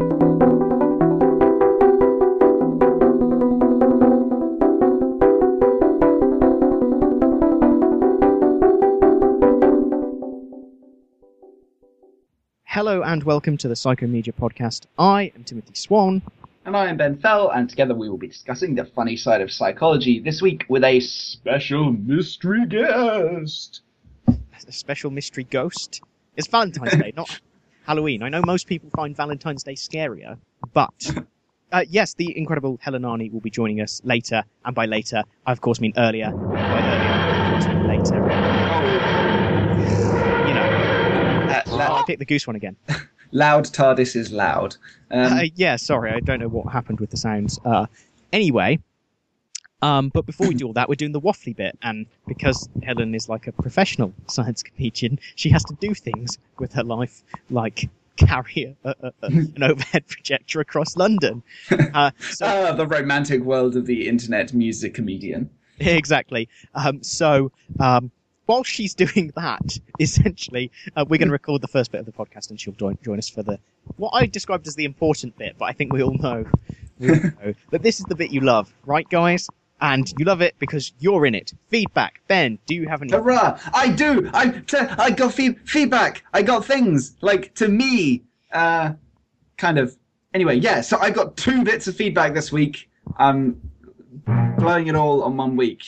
Hello and welcome to the Psychomedia podcast. I am Timothy Swan. And I am Ben Fell, and together we will be discussing the funny side of psychology this week with a special mystery guest. A special mystery ghost. It's Valentine's Day, not Halloween. I know most people find Valentine's Day scarier, but uh, yes, the incredible Helen Arney will be joining us later, and by later, I of course mean earlier. And by earlier, I of course mean later. You know, Uh, I picked the goose one again. loud TARDIS is loud. Um, Uh, yeah, sorry, I don't know what happened with the sounds. Uh, anyway, um, but before we do all that, we're doing the waffly bit, and because Helen is like a professional science comedian, she has to do things with her life, like carry a, a, a, an overhead projector across London. Uh, so ah, the romantic world of the internet music comedian. exactly. Um, so um, while she's doing that, essentially, uh, we're going to record the first bit of the podcast, and she'll join, join us for the what I described as the important bit. But I think we all know, we all know that this is the bit you love, right, guys? And you love it because you're in it. Feedback, Ben. Do you have any? Hurrah! I do. I t- I got fee- feedback. I got things like to me. Uh, kind of. Anyway, yeah. So I got two bits of feedback this week. I'm blowing it all on one week.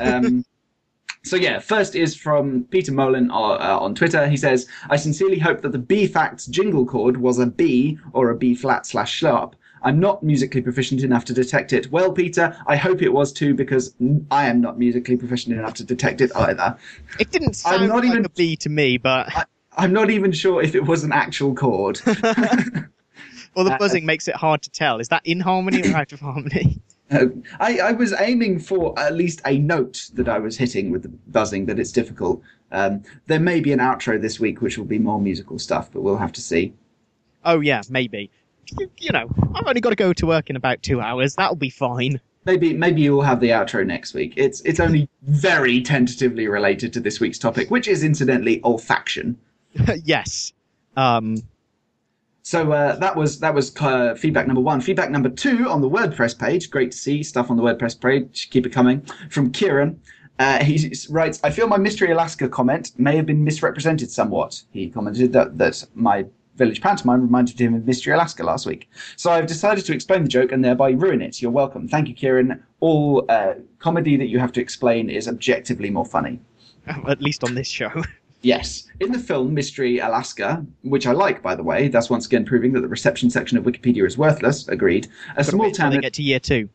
Um, so yeah, first is from Peter Molan uh, uh, on Twitter. He says, "I sincerely hope that the B Facts jingle chord was a B or a B flat slash sharp." I'm not musically proficient enough to detect it. Well, Peter, I hope it was too because I am not musically proficient enough to detect it either. It didn't sound not like even- a B to me, but I'm not even sure if it was an actual chord. well, the Uh, buzzing makes it hard to tell. Is that in harmony or out of harmony? Uh, I, I was aiming for at least a note that I was hitting with the buzzing, but it's difficult. Um, there may be an outro this week which will be more musical stuff, but we'll have to see. Oh yeah, maybe. You, you know, I've only got to go to work in about two hours. That'll be fine. Maybe maybe you'll have the outro next week. It's it's only very tentatively related to this week's topic, which is incidentally olfaction. yes. Um, So uh, that was that was uh, feedback number one. Feedback number two on the WordPress page. Great to see stuff on the WordPress page. Keep it coming. From Kieran, uh, he writes, "I feel my Mystery Alaska comment may have been misrepresented somewhat." He commented that that my village pantomime reminded him of Mystery Alaska last week. So I've decided to explain the joke and thereby ruin it. You're welcome. Thank you, Kieran. All uh, comedy that you have to explain is objectively more funny. at least on this show. Yes. In the film Mystery Alaska, which I like, by the way, that's once again proving that the reception section of Wikipedia is worthless, agreed. A small town they get to year two.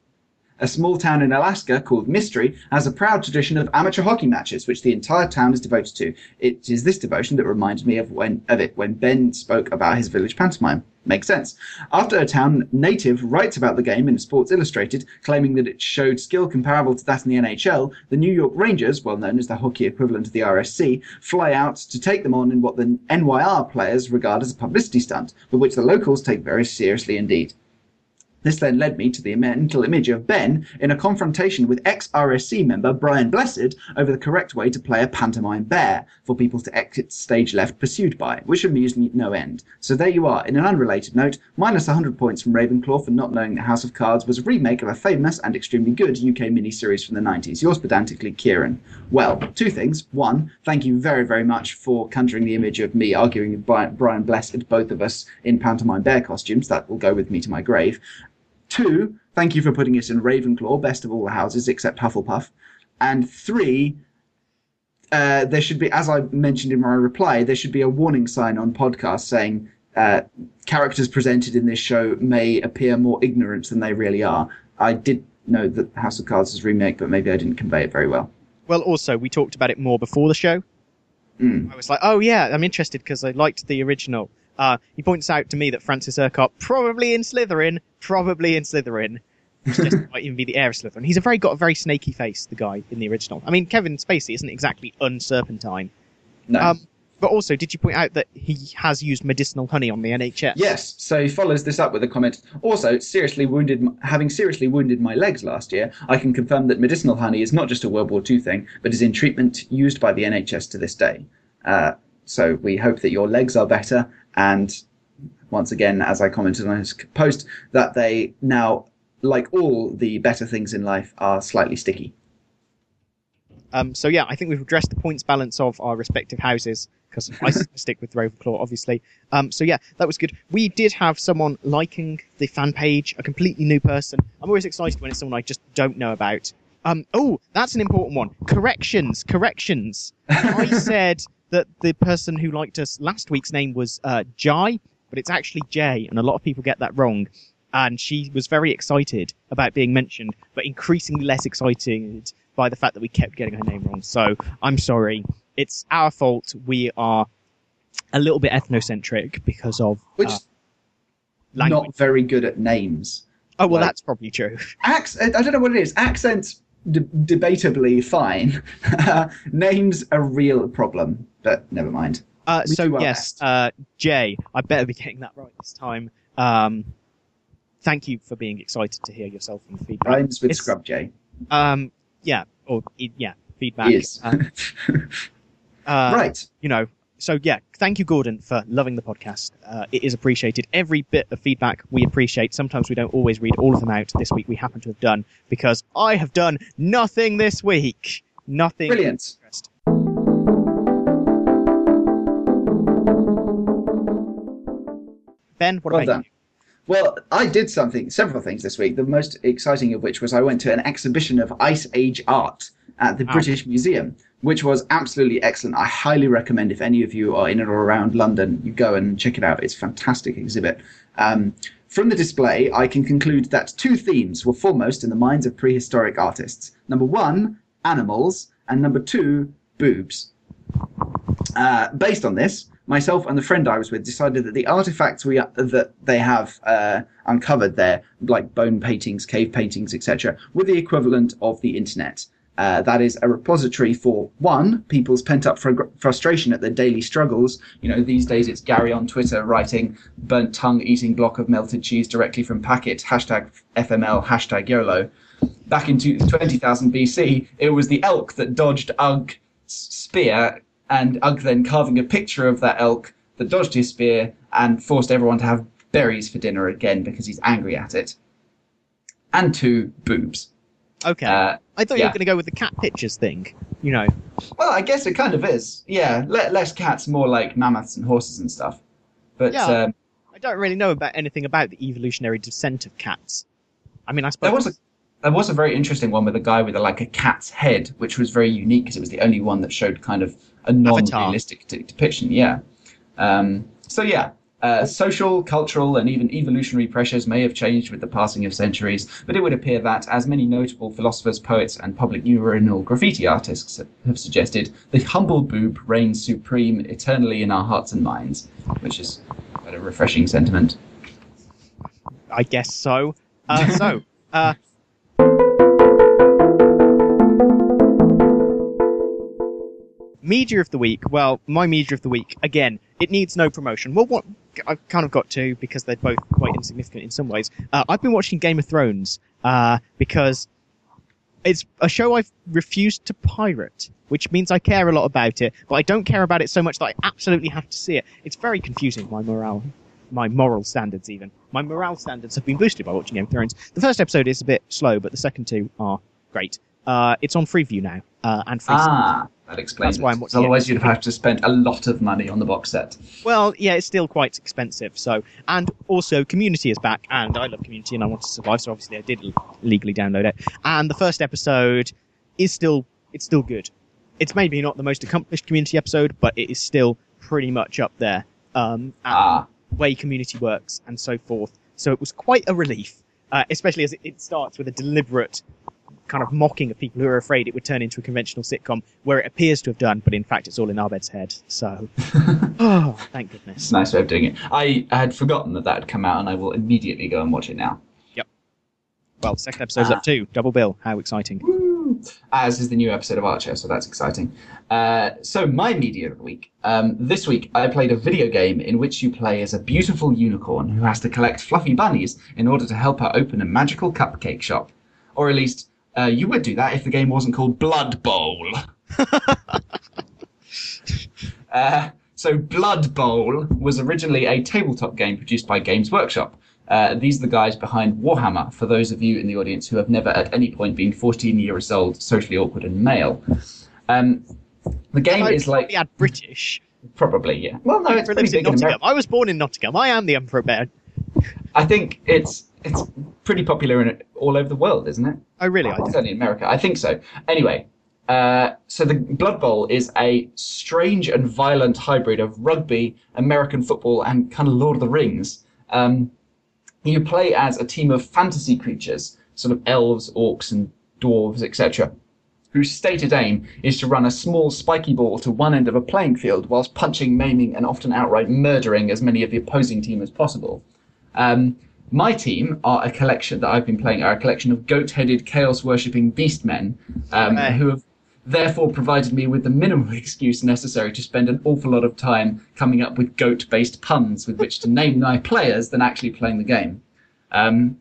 A small town in Alaska called Mystery has a proud tradition of amateur hockey matches, which the entire town is devoted to. It is this devotion that reminded me of when of it when Ben spoke about his village pantomime. Makes sense. After a town native writes about the game in Sports Illustrated, claiming that it showed skill comparable to that in the NHL, the New York Rangers, well known as the hockey equivalent of the RSC, fly out to take them on in what the NYR players regard as a publicity stunt, but which the locals take very seriously indeed. This then led me to the mental image of Ben in a confrontation with ex RSC member Brian Blessed over the correct way to play a pantomime bear for people to exit stage left pursued by, which amused me no end. So there you are. In an unrelated note, minus 100 points from Ravenclaw for not knowing that House of Cards was a remake of a famous and extremely good UK miniseries from the 90s. Yours pedantically, Kieran. Well, two things. One, thank you very, very much for conjuring the image of me arguing with Brian, Brian Blessed, both of us in pantomime bear costumes. That will go with me to my grave. Two, thank you for putting it in Ravenclaw, best of all the houses except Hufflepuff. And three, uh, there should be, as I mentioned in my reply, there should be a warning sign on podcasts saying uh, characters presented in this show may appear more ignorant than they really are. I did know that House of Cards is a remake, but maybe I didn't convey it very well. Well, also we talked about it more before the show. Mm. I was like, oh yeah, I'm interested because I liked the original. Uh, he points out to me that Francis Urquhart probably in Slytherin, probably in Slytherin. Which just might even be the heir of Slytherin. He's a very got a very snaky face, the guy in the original. I mean, Kevin Spacey isn't exactly unserpentine. No. Um, but also, did you point out that he has used medicinal honey on the NHS? Yes, so he follows this up with a comment. Also, seriously wounded, having seriously wounded my legs last year, I can confirm that medicinal honey is not just a World War II thing, but is in treatment used by the NHS to this day. Uh, so we hope that your legs are better, and once again, as I commented on his post, that they now, like all the better things in life, are slightly sticky. Um, so yeah, I think we've addressed the points balance of our respective houses because I stick with Ravenclaw, obviously. Um, so yeah, that was good. We did have someone liking the fan page, a completely new person. I'm always excited when it's someone I just don't know about. Um, oh, that's an important one. Corrections, corrections. I said that the person who liked us last week's name was uh, Jai, but it's actually Jay, and a lot of people get that wrong. And she was very excited about being mentioned, but increasingly less excited by the fact that we kept getting her name wrong. So I'm sorry. It's our fault. We are a little bit ethnocentric because of Which uh, language. not very good at names. oh well, like- that's probably true. Acc- I don't know what it is. Accents, de- debatably fine. Names a real problem, but never mind. Uh, so do our yes, uh, Jay, I better be getting that right this time. Um, thank you for being excited to hear yourself in the feedback. Rhymes with It's- Scrub J. Um, yeah, or yeah, feedback. Yes. Uh, uh, right. you know, so yeah, thank you, Gordon, for loving the podcast. Uh, it is appreciated. Every bit of feedback we appreciate. Sometimes we don't always read all of them out. This week we happen to have done because I have done nothing this week. Nothing. of Brilliant. Ben, what Well about done. you? Well, I did something, several things this week. The most exciting of which was I went to an exhibition of Ice Age art at the. British Museum, which was absolutely excellent. I highly recommend if any of you are in or around London, you go and check it out. It's a fantastic exhibit. Um, from the display, I can conclude that two themes were foremost in the minds of prehistoric artists. Number one, animals, and number two, boobs. Uh, based on this, myself and the friend I was with decided that the artifacts we that they have uh, uncovered there, like bone paintings, cave paintings, etc., were the equivalent of the internet. Uh, that is a repository for one, people's pent-up fr- frustration at their daily struggles. You know, these days it's Gary on Twitter writing "burnt tongue eating block of melted cheese directly from packet." Hashtag FML. Hashtag YOLO. Back in 20,000 BC, it was the elk that dodged Ugg spear and Ugg then carving a picture of that elk that dodged his spear and forced everyone to have berries for dinner again because he's angry at it. And two, boobs. Okay. Uh, I thought you were going to go with the cat pictures thing. You know. well, I guess it kind of is. Yeah, le- less cats, more like mammoths and horses and stuff. But Yeah. um, I don't really know about anything about the evolutionary descent of cats. I mean, I suppose there was a there was a very interesting one with a guy with a, like a cat's head, which was very unique because it was the only one that showed kind of a non-realistic de- depiction. Yeah. Um, so yeah, uh, social, cultural, and even evolutionary pressures may have changed with the passing of centuries, but it would appear that, as many notable philosophers, poets, and public urinal graffiti artists have suggested, the humble boob reigns supreme eternally in our hearts and minds, which is quite a refreshing sentiment. I guess so. Uh, so, uh, media of the week. Well, my media of the week again. It needs no promotion. Well, what I've kind of got to because they're both quite insignificant in some ways. Uh, I've been watching Game of Thrones uh, because it's a show I've refused to pirate, which means I care a lot about it, but I don't care about it so much that I absolutely have to see it. It's very confusing, my morale, my moral standards even. My morale standards have been boosted by watching Game of Thrones. The first episode is a bit slow, but the second two are great. Uh, it's on Freeview now, uh, and free. Ah, that explains That's why it. I'm 'Cause watching it. Otherwise, you'd have to spend a lot of money on the box set. Well, yeah, it's still quite expensive. So, and also Community is back, and I love Community, and I want to survive. So obviously, I did legally download it. And the first episode is still it's still good. It's maybe not the most accomplished Community episode, but it is still pretty much up there. Um, Ah, the way Community works and so forth. So it was quite a relief, uh, especially as it, it starts with a deliberate kind of mocking of people who are afraid it would turn into a conventional sitcom, where it appears to have done, but in fact it's all in Abed's head. So, oh, thank goodness. nice way of doing it. I had forgotten that that had come out, and I will immediately go and watch it now. Yep. Well, second episode's up too. Double bill. How exciting. Woo! As is the new episode of Archer, so that's exciting. Uh, so, my media of the week. Um, this week, I played a video game in which you play as a beautiful unicorn who has to collect fluffy bunnies in order to help her open a magical cupcake shop. Or at least, uh, you would do that if the game wasn't called Blood Bowl. uh, So Blood Bowl was originally a tabletop game produced by Games Workshop. Uh, these are the guys behind Warhammer, for those of you in the audience who have never at any point been 14 years old, socially awkward, and male. Um, the game I is like. probably add British. Probably, yeah. Well, no, it's pretty big in Nottingham. I was born in Nottingham. I am the Emperor Bear. I think it's it's pretty popular in all over the world, isn't it? Oh, really? I It's only in America. I think so. Anyway, uh, so the Blood Bowl is a strange and violent hybrid of rugby, American football, and kind of Lord of the Rings. Um, you play as a team of fantasy creatures, sort of elves, orcs, and dwarves, etc., whose stated aim is to run a small spiky ball to one end of a playing field whilst punching, maiming, and often outright murdering as many of the opposing team as possible. Um, my team are a collection that I've been playing are a collection of goat-headed, chaos-worshipping beastmen um, Right. who have therefore provided me with the minimal excuse necessary to spend an awful lot of time coming up with goat-based puns with which to name my players than actually playing the game. Um,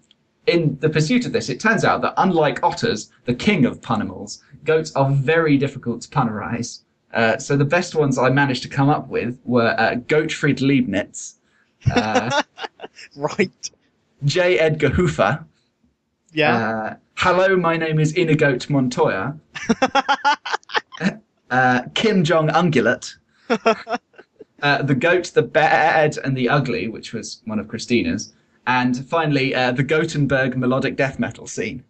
in the pursuit of this, it turns out that unlike otters, the king of punimals, goats are very difficult to punnerize. Uh, so the best ones I managed to come up with were uh, Gottfried Leibniz, uh, Right. J. Edgar Hoover, Yeah. uh, Hello, my name is Inigoat Montoya, uh, Kim Jong Ungulate, uh, The Goat, the Bad, and the Ugly, which was one of Christina's, and finally, uh, the Gothenburg melodic death metal scene.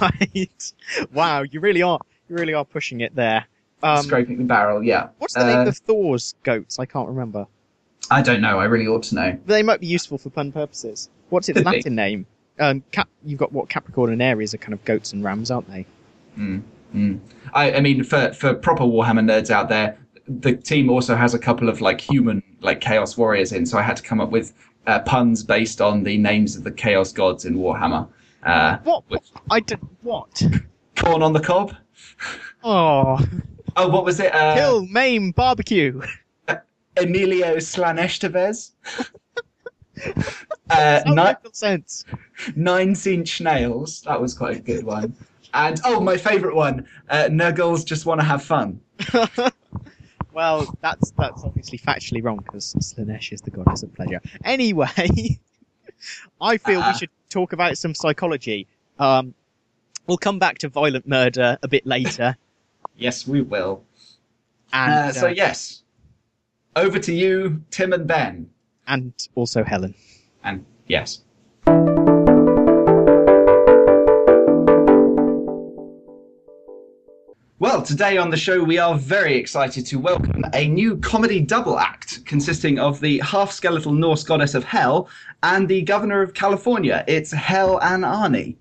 right. Wow. You really are. You really are pushing it there. Um, Scraping the barrel, yeah. what's the Uh, name of Thor's goats? I can't remember. I don't know, I really ought to know. They might be useful for pun purposes. What's its. Latin name? Um, Cap- you've got what Capricorn and Aries are kind of goats and rams, aren't they? Mm, mm. I, I mean, for, for proper Warhammer nerds out there, the team also has a couple of like human, like Chaos Warriors in, so I had to come up with uh, puns based on the names of the Chaos gods in Warhammer. Uh, What? Which- I did what? corn on the cob. Oh, Oh, what was it? Uh, kill, maim, barbecue. Emilio Slaanesh uh, Sounds ni- like sense. nine inch nails. That was quite a good one. And oh, my favourite one. Uh, Nurgles just want to have fun. Well, that's that's obviously factually wrong because Slaanesh is the goddess of pleasure. Anyway, I feel Uh-uh. we should talk about some psychology. Um, we'll come back to violent murder a bit later. Yes, we will. And, Uh, so uh, yes, over to you, Tim and Ben. And also Helen. And yes. Well, today on the show, we are very excited to welcome a new comedy double act consisting of the half skeletal Norse goddess of hell and the governor of California. It's Hell and Arnie.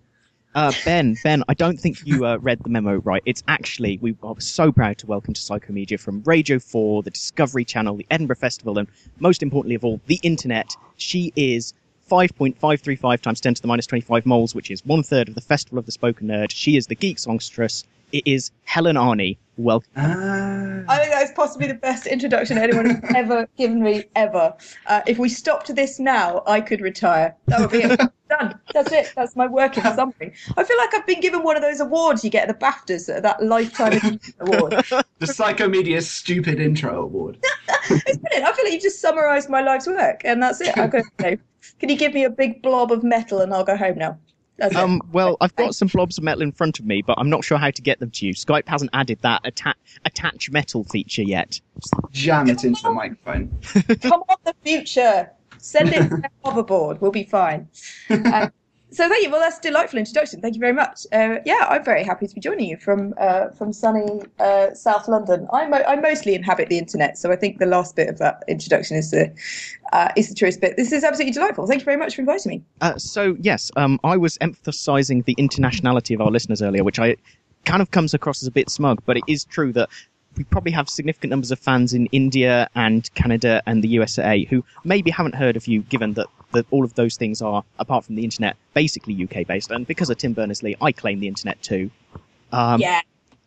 Uh, ben, Ben, I don't think you uh, read the memo right. It's actually, we are so proud to welcome to Psychomedia from Radio 4, the Discovery Channel, the Edinburgh Festival, and most importantly of all, the internet. She is 5.535 times 10 to the minus 25 moles, which is one third of the Festival of the Spoken Nerd. She is the geek songstress. It is Helen Arney. Welcome. Ah. I think that's possibly the best introduction anyone has ever given me ever. Uh, if we stopped this now, I could retire. That would be it. Done. That's it. That's my working summary. I feel like I've been given one of those awards you get at the BAFTAs, that- that lifetime award. the Psychomedia's stupid intro award. It's brilliant. I feel like you've just summarised my life's work, and that's it. I go. No. Can you give me a big blob of metal, and I'll go home now. That's Um, it. well, I've got some blobs of metal in front of me, but I'm not sure how to get them to you. Skype hasn't added that atta- attach metal feature yet. Jam it into the microphone. Come on, the future. Send it to a hoverboard. We'll be fine. Uh, so thank you. Well, that's a delightful introduction. Thank you very much. Uh, yeah, I'm very happy to be joining you from uh, from sunny uh, South London. I, mo- I mostly inhabit the internet, so I think the last bit of that introduction is the uh, is the truest bit. This is absolutely delightful. Thank you very much for inviting me. Uh, so yes, um, I was emphasising the internationality of our listeners earlier, which I kind of comes across as a bit smug, but it is true that we probably have significant numbers of fans in India and Canada and the USA who maybe haven't heard of you, given that, that all of those things are, apart from the internet, basically UK based. And because of Tim Berners Lee, I claim the internet too. Um, yeah.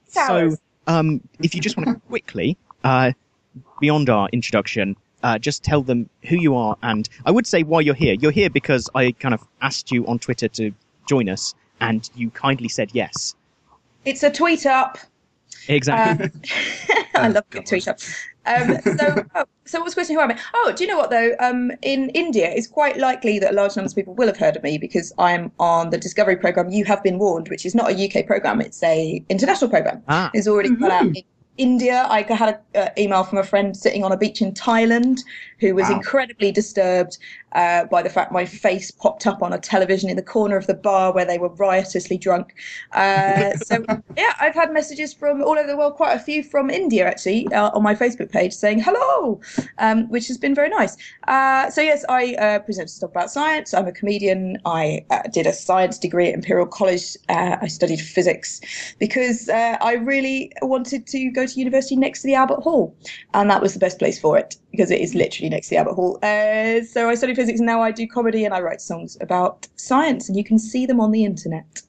so, um, if you just want to quickly, uh, beyond our introduction, uh, just tell them who you are, and I would say why you're here. You're here because I kind of asked you on Twitter to join us, and you kindly said yes. It's a tweet up. Exactly. Um, I love God. good tweet up. Um, so, oh, so what's the question? Who am I? Oh, do you know what though? Um, in India, it's quite likely that large numbers of people will have heard of me because I'm on the Discovery program. You have been warned, which is not a UK program; it's a international program. Ah, It's already gone out Mhm. in India. I had an uh, email from a friend sitting on a beach in Thailand who was Wow. incredibly disturbed uh, by the fact my face popped up on a television in the corner of the bar where they were riotously drunk. Uh, so yeah, I've had messages from all over the world, quite a few from India actually, uh, on my Facebook page saying hello, um, which has been very nice. Uh, so yes, I uh, present stuff about science. I'm a comedian. I uh, did a science degree at Imperial College. Uh, I studied physics because uh, I really wanted to go to university next to the Albert Hall, and that was the best place for it because it is literally next to the Albert Hall. Uh, so I studied physics, now I do comedy and I write songs about science, and you can see them on the internet. And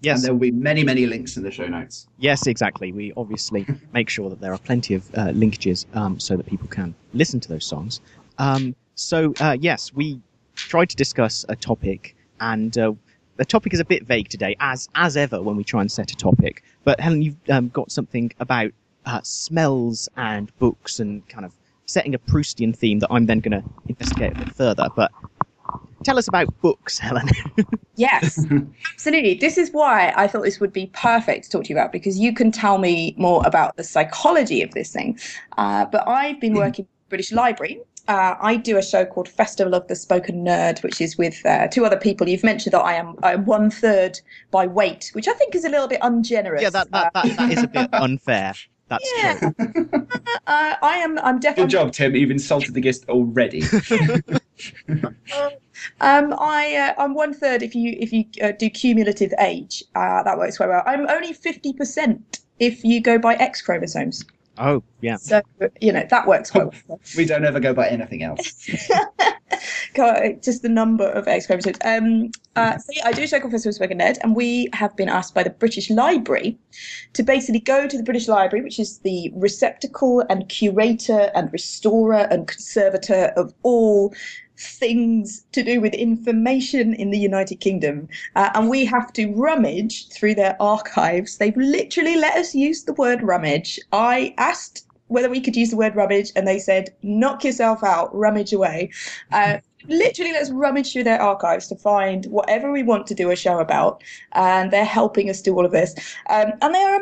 yes, there will be many, many links in the show notes. yes, exactly. We obviously make sure that there are plenty of uh, linkages um, so that people can listen to those songs. Um, so uh, yes, we tried to discuss a topic, and uh, the topic is a bit vague today, as as ever when we try and set a topic. But Helen, you've um, got something about uh, smells and books and kind of setting a Proustian theme that I'm then going to investigate a bit further. But tell us about books, Helen. Yes, absolutely. This is why I thought this would be perfect to talk to you about because you can tell me more about the psychology of this thing. Uh, but I've been working with British Library. Uh, I do a show called Festival of the Spoken Nerd, which is with uh, two other people. You've mentioned that I am I'm one third by weight, which I think is a little bit ungenerous. yeah, that that, that that is a bit unfair. That's Yeah. true. uh, I am. I'm definitely. Good job, Tim. You've insulted the guest already. Um, I uh, I'm one third if you if you uh, do cumulative age. Uh, that works quite well. I'm only fifty percent if you go by X chromosomes. Oh, yeah. So you know that works quite well. we don't ever go by anything else. God, Just the number of X chromosomes. Um, uh, so yeah, I do a show called Festival of Spoken Nerd, and we have been asked by the British Library to basically go to the British Library, which is the receptacle and curator and restorer and conservator of all things to do with information in the United Kingdom. Uh, and we have to rummage through their archives. They've literally let us use the word rummage. I asked whether we could use the word rummage, and they said, knock yourself out, rummage away. Uh, literally, let's rummage through their archives to find whatever we want to do a show about. And they're helping us do all of this. Um, and they are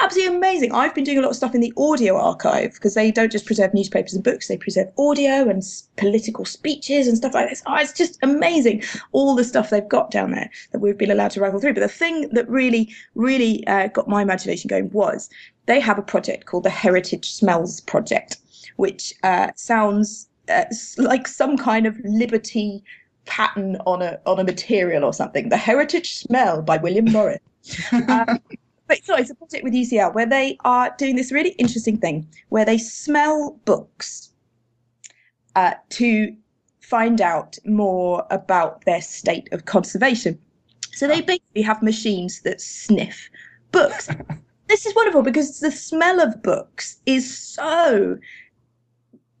absolutely amazing. I've been doing a lot of stuff in the audio archive because they don't just preserve newspapers and books, they preserve audio and political speeches and stuff like this. Oh, it's just amazing, all the stuff they've got down there that we've been allowed to rifle through. But the thing that really, really uh, got my imagination going was they have a project called the Heritage Smells Project, which uh, sounds uh, like some kind of liberty pattern on a on a material or something. The Heritage Smell by William Morris. Um, but so it's a project with UCL where they are doing this really interesting thing where they smell books uh, to find out more about their state of conservation. So they basically have machines that sniff books. this is wonderful because the smell of books is so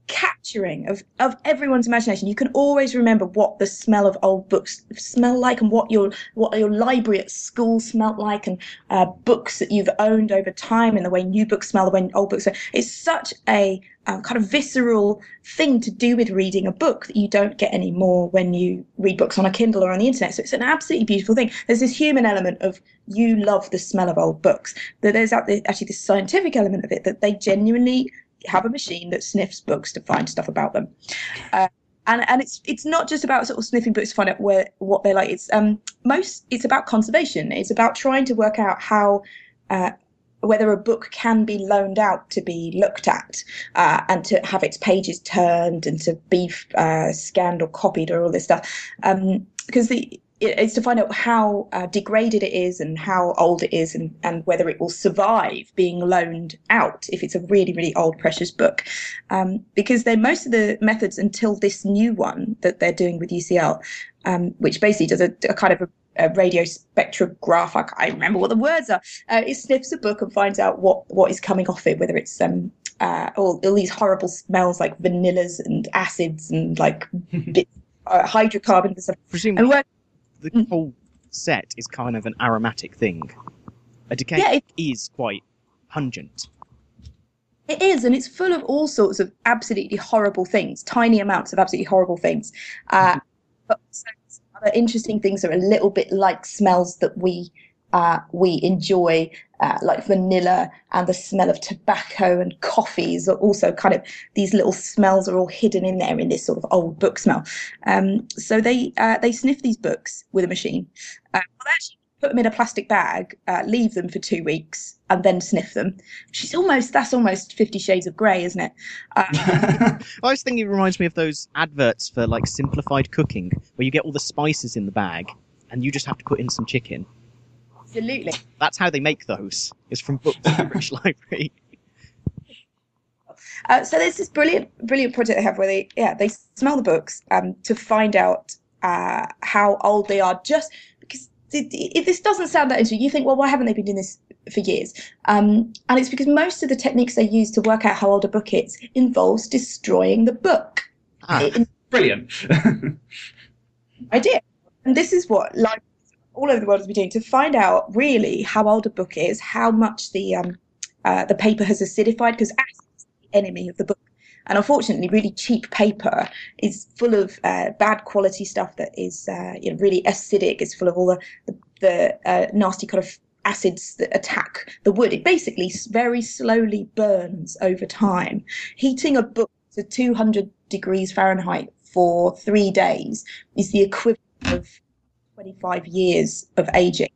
capturing of, of everyone's imagination. You can always remember what the smell of old books smell like and what your what your library at school smelt like and uh, books that you've owned over time and the way new books smell, the way old books smell. It's such a um, kind of visceral thing to do with reading a book that you don't get anymore when you read books on a Kindle or on the internet. So it's an absolutely beautiful thing. There's this human element of you love the smell of old books. That there's actually this scientific element of it that they genuinely have a machine that sniffs books to find stuff about them. Uh, and and it's it's not just about sort of sniffing books to find out where what they're like. It's um most it's about conservation. It's about trying to work out how uh, whether a book can be loaned out to be looked at uh, and to have its pages turned and to be uh, scanned or copied or all this stuff. Um, because the it- it's to find out how uh, degraded it is and how old it is and, and whether it will survive being loaned out if it's a really, really old, precious book. Um, because then most of the methods until this new one that they're doing with UCL, um, which basically does a, a kind of a, a radio spectrograph, I can't remember what the words are, uh, it sniffs a book and finds out what, what is coming off it, whether it's um, uh, all, all these horrible smells like vanillas and acids and like bits, uh, hydrocarbons and stuff. Presumably, And the Mm. whole set is kind of an aromatic thing. A decay Yeah, it- is quite pungent. It is, and it's full of all sorts of absolutely horrible things, tiny amounts of absolutely horrible things. Uh, but some other interesting things are a little bit like smells that we uh, we enjoy, uh, like vanilla and the smell of tobacco and coffees are also kind of these little smells are all hidden in there in this sort of old book smell. Um, so they uh, they sniff these books with a machine. Uh, well, actually put them in a plastic bag, uh, leave them for two weeks, and then sniff them. She's almost that's almost Fifty Shades of Grey, isn't it? Uh, I was thinking it reminds me of those adverts for like simplified cooking, where you get all the spices in the bag and you just have to put in some chicken. Absolutely. That's how they make those. It's from books in the British Library. Uh, so there's this brilliant, brilliant project they have where they, yeah, they smell the books um, to find out uh, how old they are. Just because it, it, this doesn't sound that interesting, you think, well, why haven't they been doing this for years? Um, and it's because most of the techniques they use to work out how old a book is involves destroying the book. Ah, It- Brilliant. idea. And this is what libraries all over the world has been doing to find out really how old a book is, how much the um, uh, the paper has acidified, because acid is the enemy of the book. And unfortunately, really cheap paper is full of uh, bad quality stuff that is uh, you know, really acidic. It's full of all the the, the uh, nasty kind of acids that attack the wood. It basically very slowly burns over time. Heating a book to 200 degrees Fahrenheit for three days is the equivalent of 25 years of aging.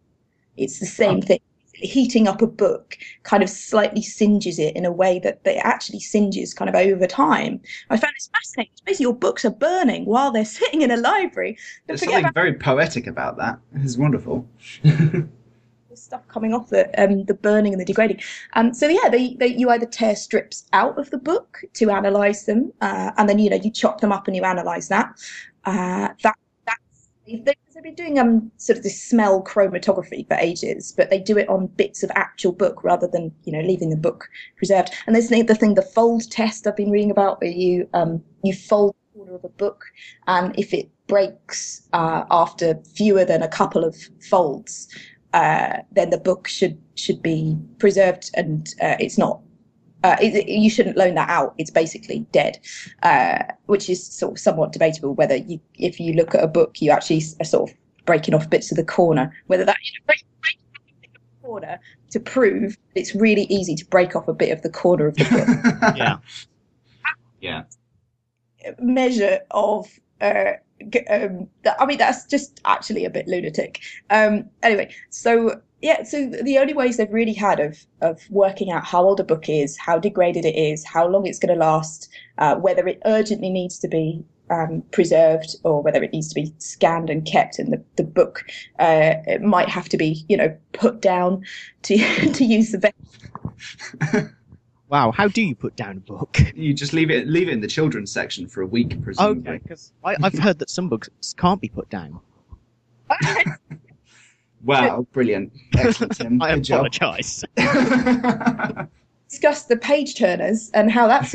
It's the same thing. Heating up a book kind of slightly singes it in a way that, that it actually singes kind of over time. I found this fascinating. Basically, your books are burning while they're sitting in a library. Don't There's something about very poetic about that. It's wonderful. stuff coming off the um, the burning and the degrading. Um, so yeah, they, they you either tear strips out of the book to analyze them, uh, and then you know you chop them up and you analyze that. Uh, that they've, been doing um sort of this smell chromatography for ages, but they do it on bits of actual book rather than you know leaving the book preserved. And there's the the thing, the fold test I've been reading about, where you um you fold the corner of a book, and if it breaks uh, after fewer than a couple of folds, uh, then the book should should be preserved and uh, it's not. Uh, it, you shouldn't loan that out. It's basically dead, uh, which is sort of somewhat debatable whether you, if you look at a book, you actually are sort of breaking off bits of the corner, whether that you know, break, break off a bit of the corner to prove it's really easy to break off a bit of the corner of the book. yeah. yeah. measure of uh, um, th- I mean that's just actually a bit lunatic. Um, anyway, so yeah, so the only ways they've really had of of working out how old a book is, how degraded it is, how long it's going to last, uh, whether it urgently needs to be um, preserved or whether it needs to be scanned and kept, and the the book uh, it might have to be you know put down to to use the best. Wow. How do you put down a book? You just leave it leave it in the children's section for a week, presumably. Okay, because I've heard that some books can't be put down. Wow, brilliant. Excellent, Tim. I Good job. apologise. discuss the page turners and how that's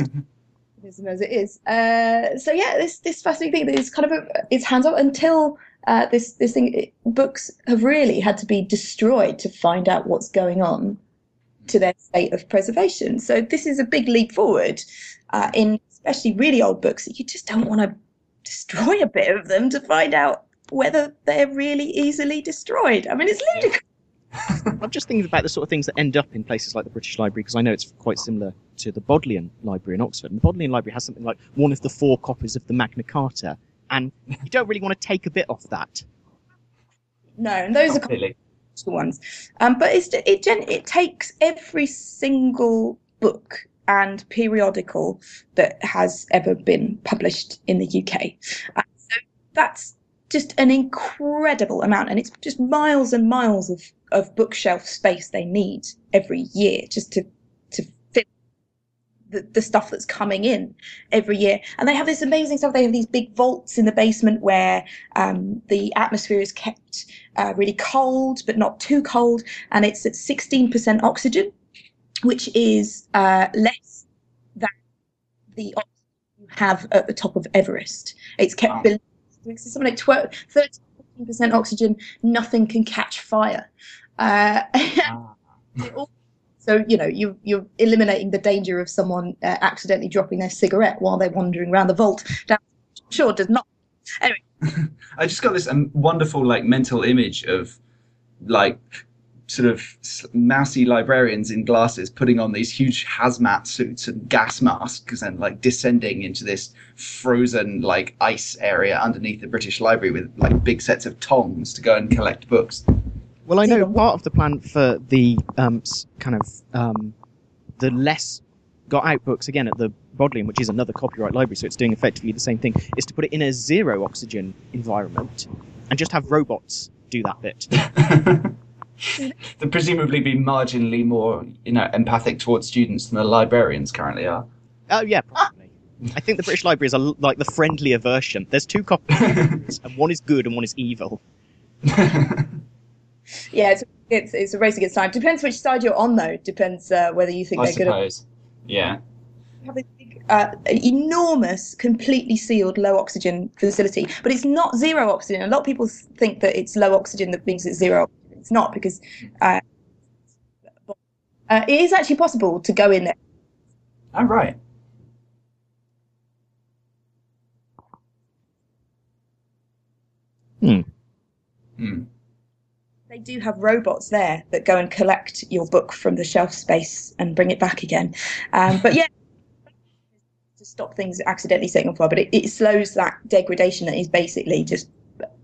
as it is. Uh, so yeah, this this fascinating thing is kind of a, it's hands off until uh, this this thing it, books have really had to be destroyed to find out what's going on to their state of preservation. So this is a big leap forward uh, in especially really old books. You just don't want to destroy a bit of them to find out whether they're really easily destroyed. I mean, it's ludicrous. I'm just thinking about the sort of things that end up in places like the British Library because I know it's quite similar to the Bodleian Library in Oxford. And the Bodleian Library has something like one of the four copies of the Magna Carta, and you don't really want to take a bit off that. No, and those are Completely. The ones. Um, but it's, it it takes every single book and periodical that has ever been published in the UK. Uh, so that's just an incredible amount, and it's just miles and miles of, of bookshelf space they need every year just to to fit the, the stuff that's coming in every year. And they have this amazing stuff. They have these big vaults in the basement where um, the atmosphere is kept uh, really cold, but not too cold, and it's at 16% oxygen, which is uh, less than the oxygen you have at the top of Everest. It's kept Wow. below it's something like 12, 13, 14% oxygen, nothing can catch fire. Uh, Ah. it all So you know you you're eliminating the danger of someone uh, accidentally dropping their cigarette while they're wandering around the vault. That sure does not. Anyway, I just got this um, wonderful like mental image of like sort of mousy librarians in glasses putting on these huge hazmat suits and gas masks and like descending into this frozen like ice area underneath the British Library with like big sets of tongs to go and collect books. Well, I know part of the plan for the um, kind of um, the less got out books again at the Bodleian, which is another copyright library, so it's doing effectively the same thing, is to put it in a zero oxygen environment and just have robots do that bit. They'd presumably be marginally more, you know, empathic towards students than the librarians currently are. Oh yeah, probably. I think the British Library is a, like the friendlier version. There's two copies, and one is good and one is evil. yeah, it's, it's it's a race against time. Depends which side you're on, though. Depends uh, whether you think I they're good. At, suppose. Yeah. have this big, uh, enormous, completely sealed low oxygen facility, but it's not zero oxygen. A lot of people think that it's low oxygen that means it's zero. It's not because uh, uh, it is actually possible to go in there. Oh, right. Hmm. Hmm. They do have robots there that go and collect your book from the shelf space and bring it back again. Um, but yeah, to stop things accidentally setting on fire, but it, it slows that degradation that is basically just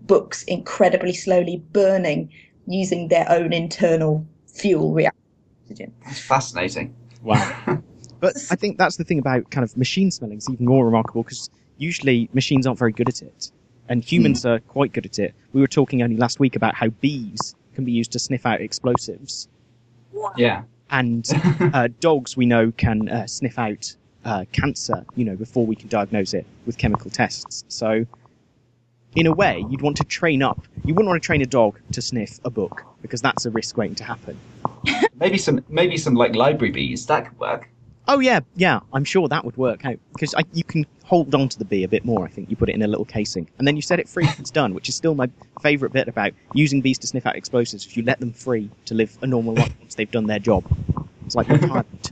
books incredibly slowly burning using their own internal fuel reaction. That's fascinating. Wow. But I think that's the thing about kind of machine smelling is even more remarkable because usually machines aren't very good at it, and humans are quite good at it. We were talking only last week about how bees can be used to sniff out explosives, Yeah. and uh, dogs we know can uh, sniff out uh, cancer, you know, before we can diagnose it with chemical tests. So, in a way, you'd want to train up. You wouldn't want to train a dog to sniff a book because that's a risk waiting to happen. Maybe some, maybe some like library bees that could work. Oh yeah, yeah. I'm sure that would work out because you can hold on to the bee a bit more. I think you put it in a little casing and then you set it free. It's done, which is still my favourite bit about using bees to sniff out explosives. If you let them free to live a normal life once they've done their job, it's like retirement.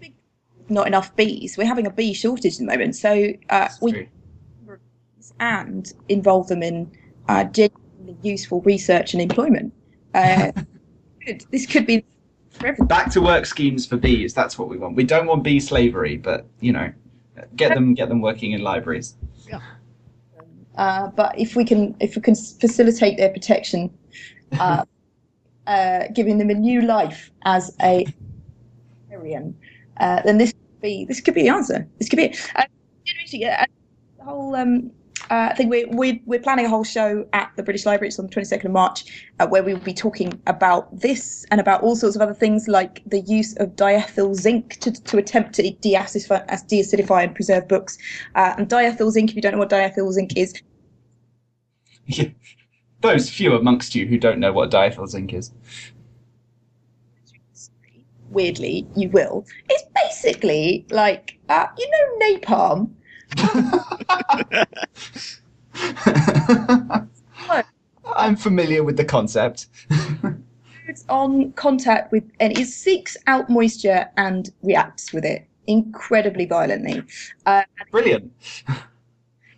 Not enough bees. We're having a bee shortage at the moment, so uh, we and involve them in uh, genuinely useful research and employment. Uh. This could be for everyone. Back to work schemes for bees. That's what we want. We don't want bee slavery, but you know, get them get them working in libraries. Uh, but if we can, if we can facilitate their protection, uh, uh, giving them a new life as a Aryan, uh, then this could be this could be the answer. This could be it. Uh, the whole um, uh, think We're, we're we're planning a whole show at the British Library. It's on the twenty second of March, uh, where we will be talking about this and about all sorts of other things like the use of diethyl zinc to to attempt to deacidify, deacidify and preserve books. Uh, and diethyl zinc, if you don't know what diethyl zinc is, Those few amongst you who don't know what diethyl zinc is. weirdly, you will. It's basically like uh, you know napalm. I'm familiar with the concept. It's on contact with and it seeks out moisture and reacts with it incredibly violently. Uh, Brilliant.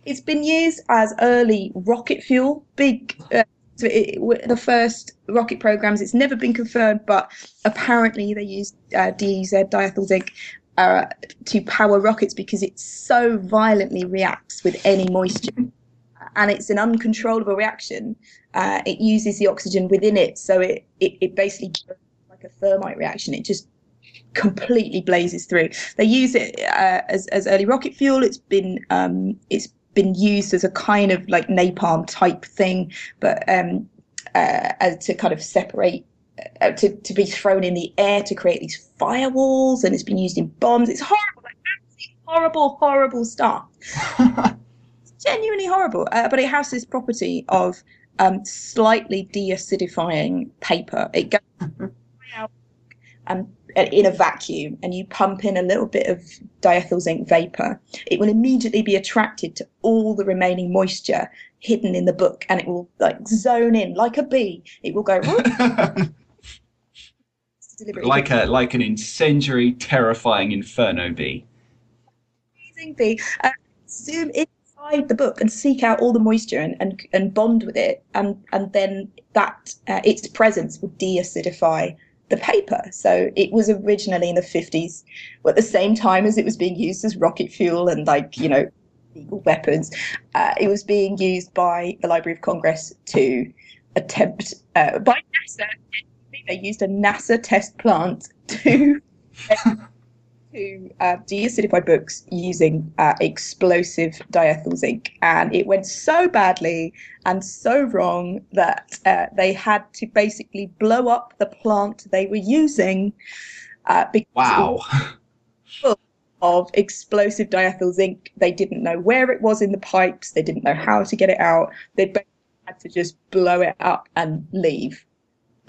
it's been used as early rocket fuel. Big. Uh, so it, it- the first rocket programs. It's never been confirmed, but apparently they used uh, DZ diethyl zinc uh, to power rockets because it so violently reacts with any moisture, and it's an uncontrollable reaction. Uh, it uses the oxygen within it, so it it, it basically like a thermite reaction. It just completely blazes through. They use it uh, as as early rocket fuel. It's been um, it's been used as a kind of like napalm type thing, but um, uh, to kind of separate. Uh, to, to be thrown in the air to create these firewalls, and it's been used in bombs. It's horrible, like absolutely horrible, horrible stuff. It's genuinely horrible, uh, but it has this property of um, slightly deacidifying paper. It goes um, in a vacuum, and you pump in a little bit of diethyl zinc vapor. It will immediately be attracted to all the remaining moisture hidden in the book, and it will like zone in like a bee. It will go deliberately like a like an incendiary, terrifying inferno bee. amazing bee. Uh, zoom inside the book and seek out all the moisture and, and, and bond with it, and and then that uh, its presence would de-acidify the paper. So it was originally in the 50s, at the same time as it was being used as rocket fuel and like you know legal weapons, uh, it was being used by the Library of Congress to attempt uh, by NASA. They used a NASA test plant to to uh, deacidify books using uh, explosive diethyl zinc, and it went so badly and so wrong that uh, they had to basically blow up the plant they were using uh, because Wow. of explosive diethyl zinc. They didn't know where it was in the pipes. They didn't know how to get it out. They had to just blow it up and leave.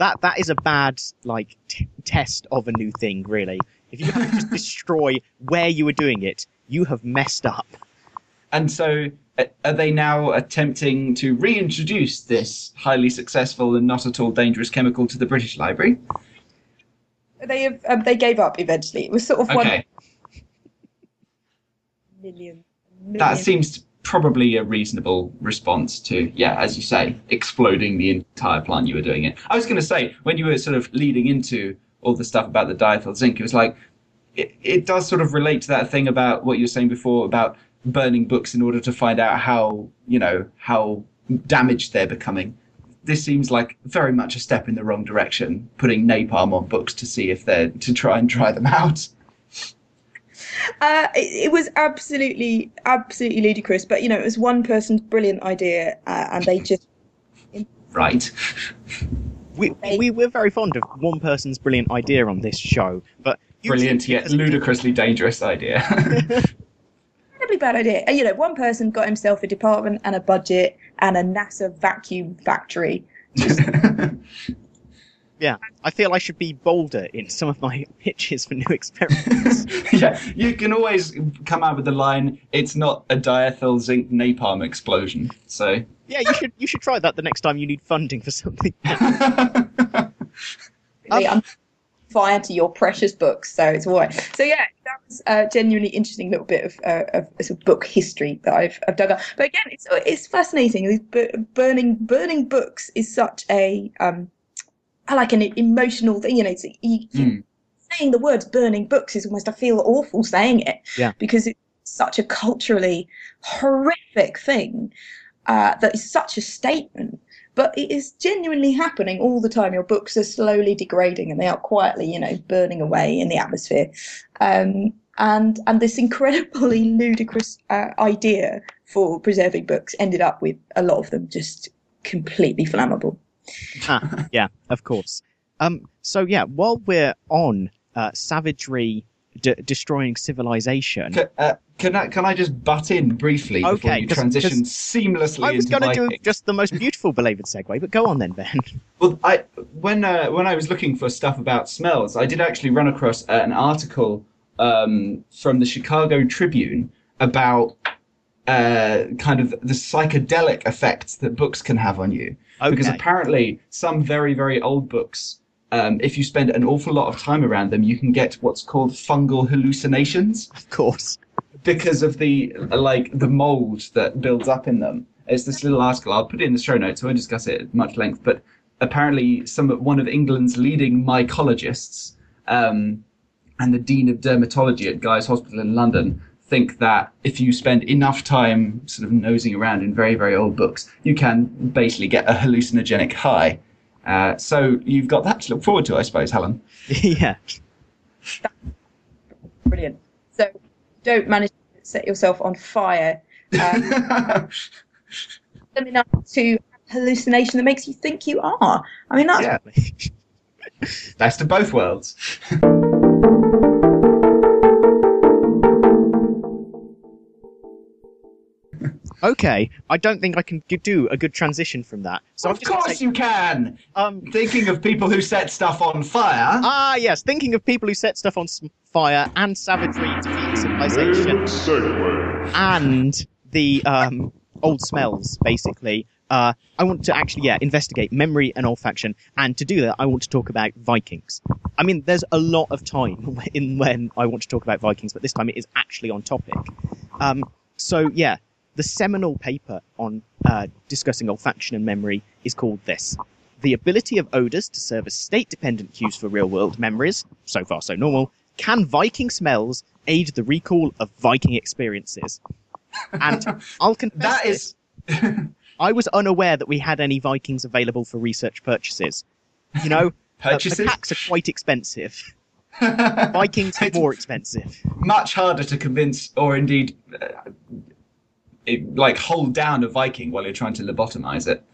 That that is a bad like t- test of a new thing, really. If you have to just destroy where you were doing it, you have messed up. And so, uh, are they now attempting to reintroduce this highly successful and not at all dangerous chemical to the British Library? They have, um, they gave up eventually. It was sort of Okay, million. that million- seems probably a reasonable response to, yeah, as you say, exploding the entire plant you were doing it. I was going to say, when you were sort of leading into all the stuff about the diethyl zinc, it was like, it, it does sort of relate to that thing about what you were saying before about burning books in order to find out how, you know, how damaged they're becoming. This seems like very much a step in the wrong direction, putting napalm on books to see if they're, to try and dry them out. Uh, it, it was absolutely, absolutely ludicrous. But you know, it was one person's brilliant idea, uh, and they just Right. We, we we're very fond of one person's brilliant idea on this show, but Brilliant yet ludicrously dangerous idea. incredibly bad idea. Uh, You know, one person got himself a department and a budget and a NASA vacuum factory. Yeah, I feel I should be bolder in some of my pitches for new experiments. yeah, you can always come out with the line, it's not a diethyl zinc napalm explosion. So. yeah, you should you should try that the next time you need funding for something. They um, fire to your precious books, so it's all right. So yeah, that was a genuinely interesting little bit of, uh, of sort of book history that I've, I've dug up. But again, it's it's fascinating. These burning burning books is such a um, I like an emotional thing. You know, you, Mm. saying the words burning books is almost I feel awful saying it. Yeah. Because it's such a culturally horrific thing uh, that is such a statement. But it is genuinely happening all the time. Your books are slowly degrading, and they are quietly, you know, burning away in the atmosphere. Um, and and this incredibly ludicrous uh, idea for preserving books ended up with a lot of them just completely flammable. Ah, yeah, of course. Um, so yeah, while we're on uh, savagery d- destroying civilization, C- uh, can I can I just butt in briefly before Okay, you 'cause- transition 'cause seamlessly I was going to do just the most beautiful belated segue, but go on then, Ben. Well, I when uh, when I was looking for stuff about smells, I did actually run across uh, an article um, from the Chicago Tribune about uh, kind of the psychedelic effects that books can have on you. Because apparently, some very very old books, um, if you spend an awful lot of time around them, you can get what's called fungal hallucinations Of course. because of the like the mold that builds up in them. It's this little article. I'll put it in the show notes. I won't discuss it at much length. But apparently, some one of England's leading mycologists um, and the dean of dermatology at Guy's Hospital in London think that if you spend enough time sort of nosing around in very very old books, you can basically get a hallucinogenic high. Uh, so you've got that to look forward to, I suppose, Helen. yeah. Brilliant. So don't manage to set yourself on fire. Um, enough to hallucination that makes you think you are. I mean, that's Yeah. Best of both worlds. Okay, I don't think I can g- do a good transition from that. So I'm of course say- you can. um, Thinking of people who set stuff on fire. ah, yes, thinking of people who set stuff on fire and savagery defeating civilization and the um, old smells, basically. uh, I want to actually, yeah, investigate memory and olfaction. And to do that, I want to talk about Vikings. I mean, there's a lot of time in when I want to talk about Vikings, but this time it is actually on topic. Um, so yeah, the seminal paper on uh, discussing olfaction and memory is called this. The ability of odors to serve as state-dependent cues for real-world memories, so far so normal, can Viking smells aid the recall of Viking experiences? And I'll confess that is. I was unaware that we had any Vikings available for research purchases. You know, uh, Purchases? macaques are quite expensive. Vikings are more expensive. much harder to convince, or indeed, uh, it, like hold down a Viking while you're trying to lobotomize it.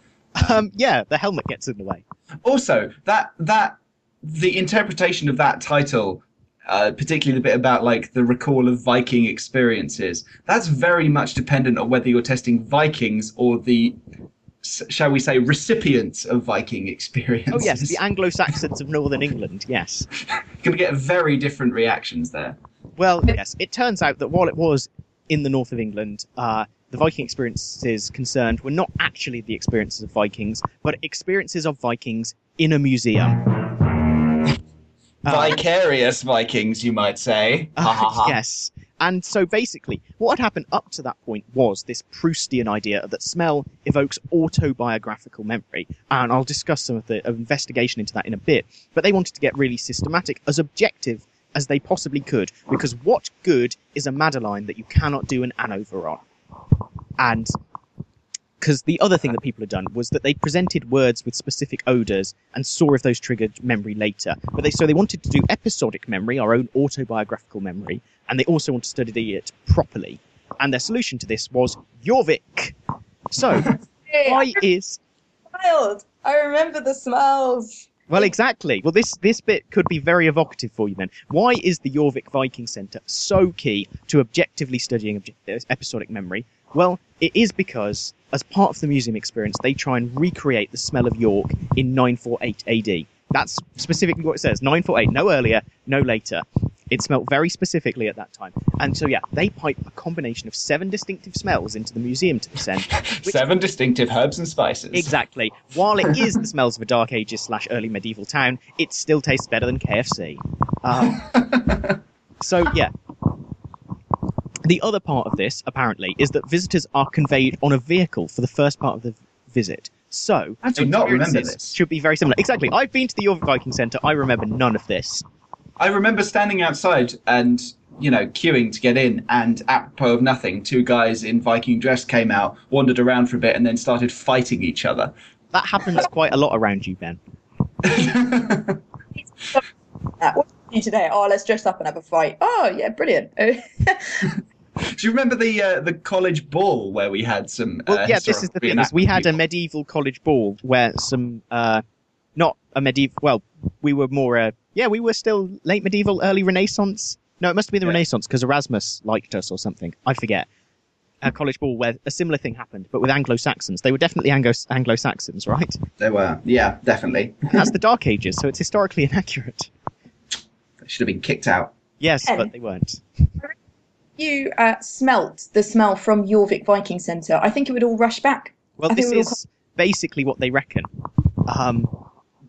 Um, yeah, the helmet gets in the way. Also, that that the interpretation of that title, uh, particularly the bit about like the recall of Viking experiences, that's very much dependent on whether you're testing Vikings or the, shall we say, recipients of Viking experiences. Oh yes, the Anglo-Saxons of Northern England. Yes. going to get very different reactions there. Well, yes. It turns out that while it was in the north of England, uh, the Viking experiences concerned were not actually the experiences of Vikings, but experiences of Vikings in a museum. Uh, Vicarious Vikings, you might say. Ha. yes. And so basically, what had happened up to that point was this Proustian idea that smell evokes autobiographical memory. And I'll discuss some of the investigation into that in a bit. But they wanted to get really systematic, as objective as they possibly could, because what good is a Madeleine that you cannot do an ANOVA on? And because the other thing that people had done was that they presented words with specific odors and saw if those triggered memory later. But they so they wanted to do episodic memory, our own autobiographical memory, and they also want to study it properly. And their solution to this was Jorvik. So Hey, why is Wild. I remember the smells. Well exactly well this this bit could be very evocative for you then. Why is the Jorvik Viking Center so key to objectively studying obje- uh, episodic memory? Well, it is because as part of the museum experience, they try and recreate the smell of York in 948 AD. That's specifically what it says. 948, no earlier, no later. It smelt very specifically at that time. And so, yeah, they pipe a combination of seven distinctive smells into the museum to this end. Seven distinctive herbs and spices. Exactly. While it is the smells of a Dark Ages slash early medieval town, it still tastes better than KFC. Um, so, yeah. The other part of this, apparently, is that visitors are conveyed on a vehicle for the first part of the visit. So, I do not remember this. Should be very similar. Exactly. Oh. I've been to the York Viking Centre. I remember none of this. I remember standing outside and, you know, queuing to get in, and apropos of nothing, two guys in Viking dress came out, wandered around for a bit, and then started fighting each other. That happens quite a lot around you, Ben. That. What did you today? Oh, let's dress up and have a fight. Oh, yeah, brilliant. Do you remember the uh, the college ball where we had some? Well, uh, yeah, this is the thing. Is we had a medieval college ball where some, uh, not a medieval. Well, we were more. Uh, yeah, we were still late medieval, early Renaissance. No, it must have been the Yeah. Renaissance because Erasmus liked us or something. I forget. A college ball where a similar thing happened, but with Anglo Saxons. They were definitely Anglo Anglo Saxons, right? They were, yeah, definitely. That's the Dark Ages, so it's historically inaccurate. They should have been kicked out. Yes, but they weren't. You uh, smelt the smell from Jorvik Viking Centre. I think it would all rush back. Well, I this we all is basically what they reckon. Um,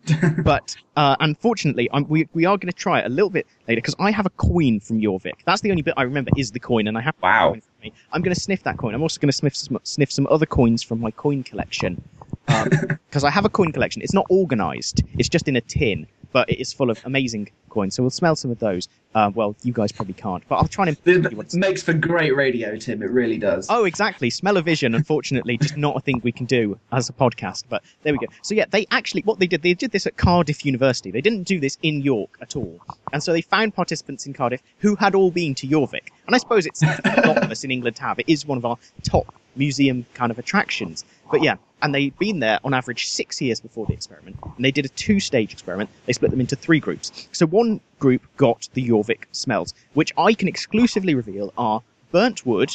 but uh, unfortunately, I'm, we we are going to try it a little bit later because I have a coin from Jorvik. That's the only bit I remember is the coin, and I have Wow. coin with me. I'm going to sniff that coin. I'm also going to sniff some, sniff some other coins from my coin collection because I have a coin collection. It's not organised. It's just in a tin, but it is full of amazing coins. So we'll smell some of those. Uh, well, you guys probably can't, but I'll try and. This you what it's- makes for great radio, Tim. It really does. Oh, exactly. Smell-o-vision, unfortunately, just not a thing we can do as a podcast. But there we go. So yeah, they actually what they did, they did this at Cardiff University. They didn't do this in York at all, and so they found participants in Cardiff who had all been to Jorvik. And I suppose it's a lot of us in England to have. It is one of our top museum kind of attractions. But yeah, and they'd been there on average six years before the experiment, and they did a two-stage experiment. They split them into three groups. So one group got the Jorvik smells, which I can exclusively reveal are burnt wood,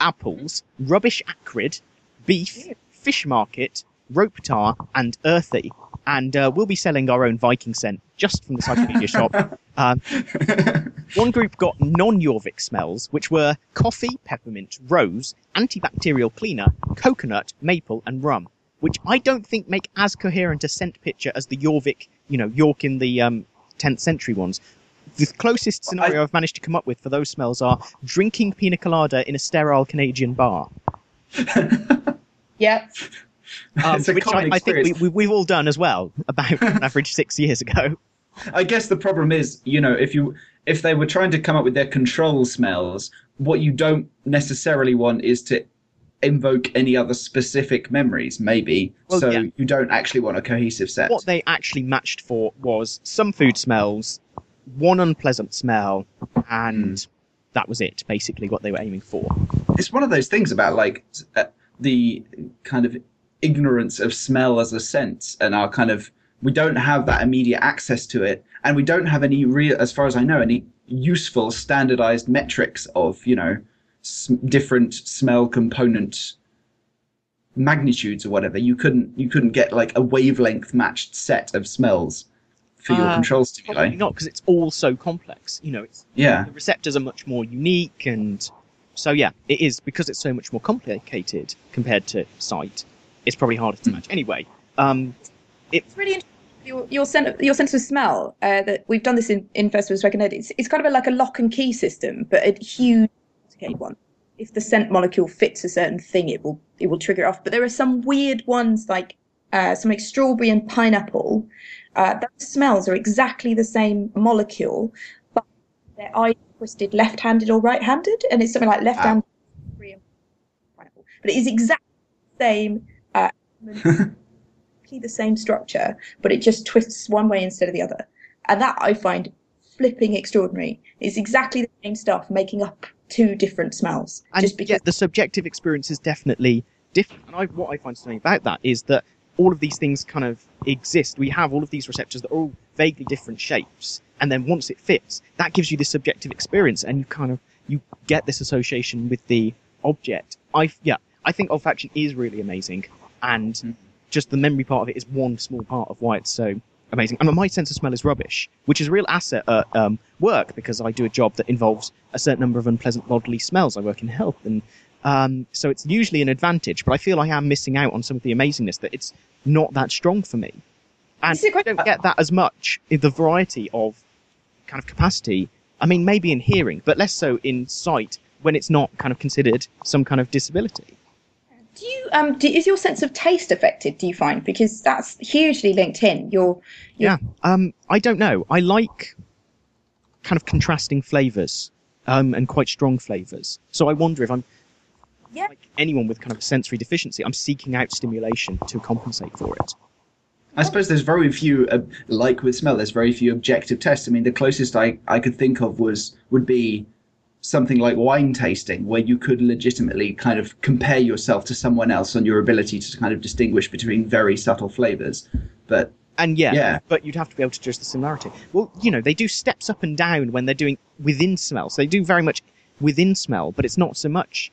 apples, rubbish acrid, beef, fish market, rope tar, and earthy. And uh, we'll be selling our own Viking scent just from the Cyclopedia shop. Um, one group got non-Jorvik smells, which were coffee, peppermint, rose, antibacterial cleaner, coconut, maple, and rum. which I don't think make as coherent a scent picture as the Jorvik, you know, York in the um, 10th century ones. The closest scenario I, have managed to come up with for those smells are drinking pina colada in a sterile Canadian bar. yep. Um, which I, I, think we, we, have all done as well, about an average six years ago. I guess the problem is, you know, if you if they were trying to come up with their control smells, what you don't necessarily want is to invoke any other specific memories, maybe. Well, so yeah. you don't actually want a cohesive set. What they actually matched for was some food smells, one unpleasant smell, and mm. that was it, basically, what they were aiming for. It's one of those things about, like, uh, the kind of ignorance of smell as a sense and our kind of we don't have that immediate access to it and we don't have any real as far as i know any useful standardized metrics of you know different smell component magnitudes or whatever you couldn't you couldn't get like a wavelength matched set of smells for your uh, control stimuli probably not because it's all so complex you know it's yeah. the receptors are much more unique and so yeah it is because it's so much more complicated compared to sight it's probably harder to match anyway um it's really interesting your your sense your sense of smell uh, that we've done this in in festivals recommended it's, it's kind of a, like a lock and key system but a huge one if the scent molecule fits a certain thing it will it will trigger it off but there are some weird ones like uh, some like strawberry and pineapple uh, those smells are exactly the same molecule but they're either twisted left-handed or right-handed and it's something like left-handed pineapple but it is exactly the same uh, exactly the same structure, but it just twists one way instead of the other. And that I find flipping extraordinary. It's exactly the same stuff making up two different smells. And just because... yeah, the subjective experience is definitely different. And I, what I find stunning about that is that all of these things kind of exist. We have all of these receptors that are all vaguely different shapes, and then once it fits, that gives you this subjective experience, and you kind of you get this association with the object. I yeah, I think olfaction is really amazing, and mm just the memory part of it is one small part of why it's so amazing. And my sense of smell is rubbish, which is a real asset at um, work because I do a job that involves a certain number of unpleasant bodily smells. I work in health, and um, so it's usually an advantage. But I feel I am missing out on some of the amazingness that it's not that strong for me, and I don't get that as much in the variety of kind of capacity. I mean, maybe in hearing, but less so in sight when it's not kind of considered some kind of disability. Do you um do, is your sense of taste affected? Do you find because that's hugely linked in your, your... yeah um I don't know I like kind of contrasting flavors um and quite strong flavors so I wonder if I'm yeah. like anyone with kind of a sensory deficiency I'm seeking out stimulation to compensate for it. I suppose there's very few, uh, like with smell, there's very few objective tests. I mean, the closest I, I could think of was would be something like wine tasting, where you could legitimately kind of compare yourself to someone else on your ability to kind of distinguish between very subtle flavors. But and yeah, yeah, but you'd have to be able to judge the similarity. Well, you know, they do steps up and down when they're doing within smell. So they do very much within smell, but it's not so much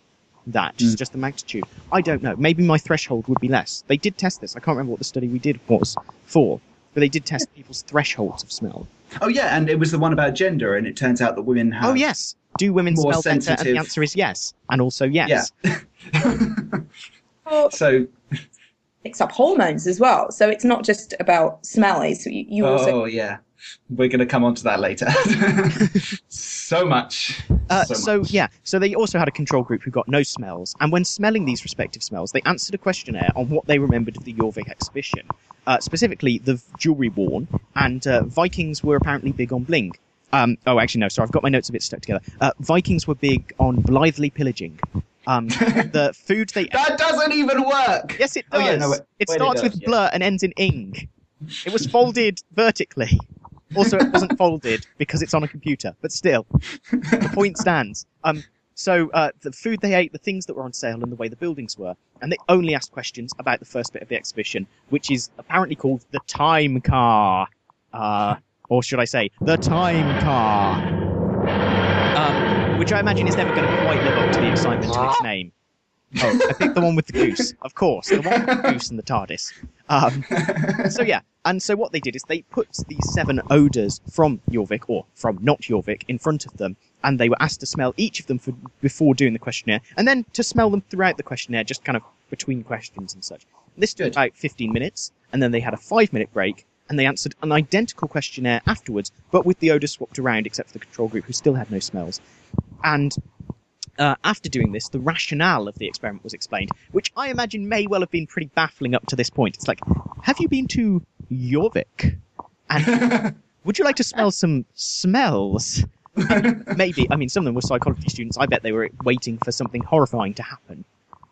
that, mm. just the magnitude. I don't know. Maybe my threshold would be less. They did test this. I can't remember what the study we did was for, but they did test people's thresholds of smell. Oh yeah, and it was the one about gender, and it turns out that women have. Oh yes, do women more smell sensitive. better? And the answer is yes, and also yes. Yeah. so picks up hormones as well. So it's not just about smell. It's you, you also. Oh yeah, we're going to come on to that later. so much. Uh, so, so much. yeah, so they also had a control group who got no smells, and when smelling these respective smells, they answered a questionnaire on what they remembered of the Jorvik exhibition, uh, specifically the jewelry worn, and uh, Vikings were apparently big on bling. Um, oh, actually, no. Sorry, I've got my notes a bit stuck together. Uh, Vikings were big on blithely pillaging. Um, the food they that doesn't even work. Yes, it does. Oh, yeah, no, wait, it starts it with yeah. blur and ends in ing. It was folded vertically. Also, it wasn't folded because it's on a computer, but still, the point stands. Um, so uh, the food they ate, the things that were on sale, and the way the buildings were, and they only asked questions about the first bit of the exhibition, which is apparently called the time car. Uh, or should I say, the time car. Um, which I imagine is never going to quite live up to the excitement of its name. Oh, I picked the one with the goose, of course, the one with the goose and the TARDIS. Um, so yeah, and so what they did is they put these seven odors from Jorvik, or from not Jorvik, in front of them, and they were asked to smell each of them for, before doing the questionnaire, and then to smell them throughout the questionnaire, just kind of between questions and such. This took about 15 minutes, and then they had a five minute break, and they answered an identical questionnaire afterwards, but with the odor swapped around, except for the control group, who still had no smells. And uh, after doing this, the rationale of the experiment was explained, which I imagine may well have been pretty baffling up to this point. It's like, have you been to Jorvik? And would you like to smell some smells? Maybe, I mean, some of them were psychology students. I bet they were waiting for something horrifying to happen.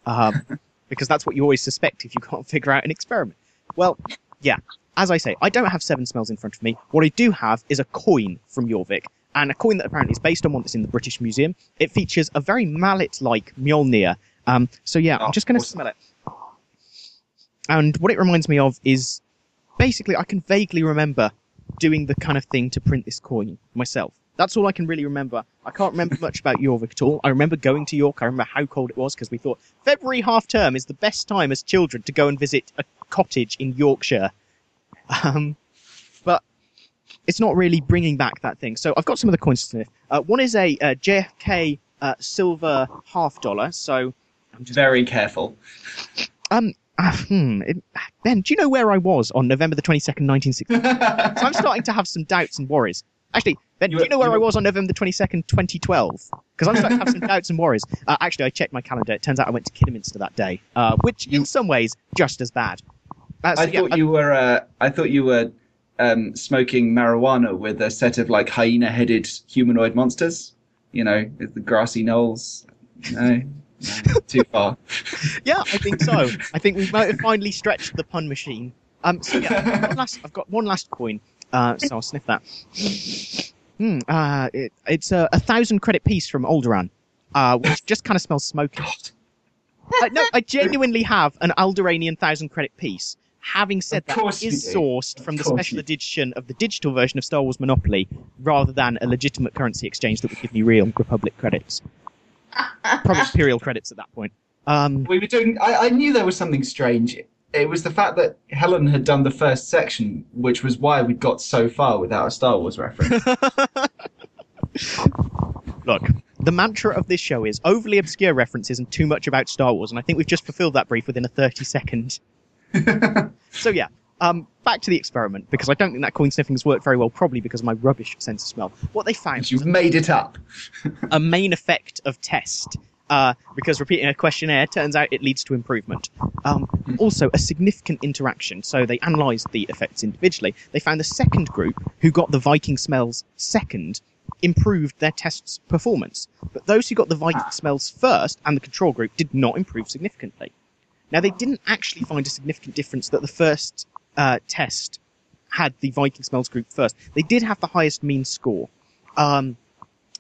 Um, because that's what you always suspect if you can't figure out an experiment. Well, yeah, as I say, I don't have seven smells in front of me. What I do have is a coin from Jorvik, and a coin that apparently is based on one that's in the British Museum. It features a very mallet-like Mjolnir. Um, so yeah, I'm Oh, just going to awesome. smell it. And what it reminds me of is basically I can vaguely remember doing the kind of thing to print this coin myself. That's all I can really remember. I can't remember much about York at all. I remember going to York. I remember how cold it was because we thought February half term is the best time as children to go and visit a cottage in Yorkshire. Um, but it's not really bringing back that thing. So I've got some of the coins to sniff. Uh, one is a, uh JFK uh, silver half dollar. So I'm just Very careful. um. Uh, hmm, it, ben, do you know where I was on November the 22nd, 1960? So I'm starting to have some doubts and worries. Actually, Ben, You do you know where you I was on November the 22nd, 2012? Because I'm starting to have some doubts and worries. Uh, actually, I checked my calendar. It turns out I went to Kidderminster that day, uh, which in some ways just as bad. Uh, so I yeah, thought uh, you were. Uh, I thought you were um, smoking marijuana with a set of like hyena-headed humanoid monsters. You know, the grassy knolls. No, no too far. yeah, I think so. I think we might have finally stretched the pun machine. Um, so yeah, one last, I've got one last coin, uh, so I'll sniff that. Hmm, uh, it, it's a, a thousand credit piece from Alderaan, uh, which just kind of smells smoky. Uh, no, I genuinely have an Alderanian thousand credit piece. Having said that, it is sourced from the special you- edition of the digital version of Star Wars Monopoly, rather than a legitimate currency exchange that would give me real Republic credits. Probably Imperial credits at that point. Um, We were doing. I, I knew there was something strange. It was the fact that Helen had done the first section, which was why we got so far without a Star Wars reference. Look, the mantra of this show is overly obscure references and too much about Star Wars, and I think we've just fulfilled that brief within a 30 second. so yeah, um, back to the experiment, because I don't think that coin sniffing has worked very well, probably because of my rubbish sense of smell. What they found You've made it up. a main effect of test. Uh, because repeating a questionnaire turns out it leads to improvement. Um, also, a significant interaction. So they analysed the effects individually. They found the second group, who got the Viking smells second, improved their test's performance. But those who got the Viking Ah. smells first and the control group did not improve significantly. Now, they didn't actually find a significant difference that the first uh, test had the Viking smells group first. They did have the highest mean score. Um,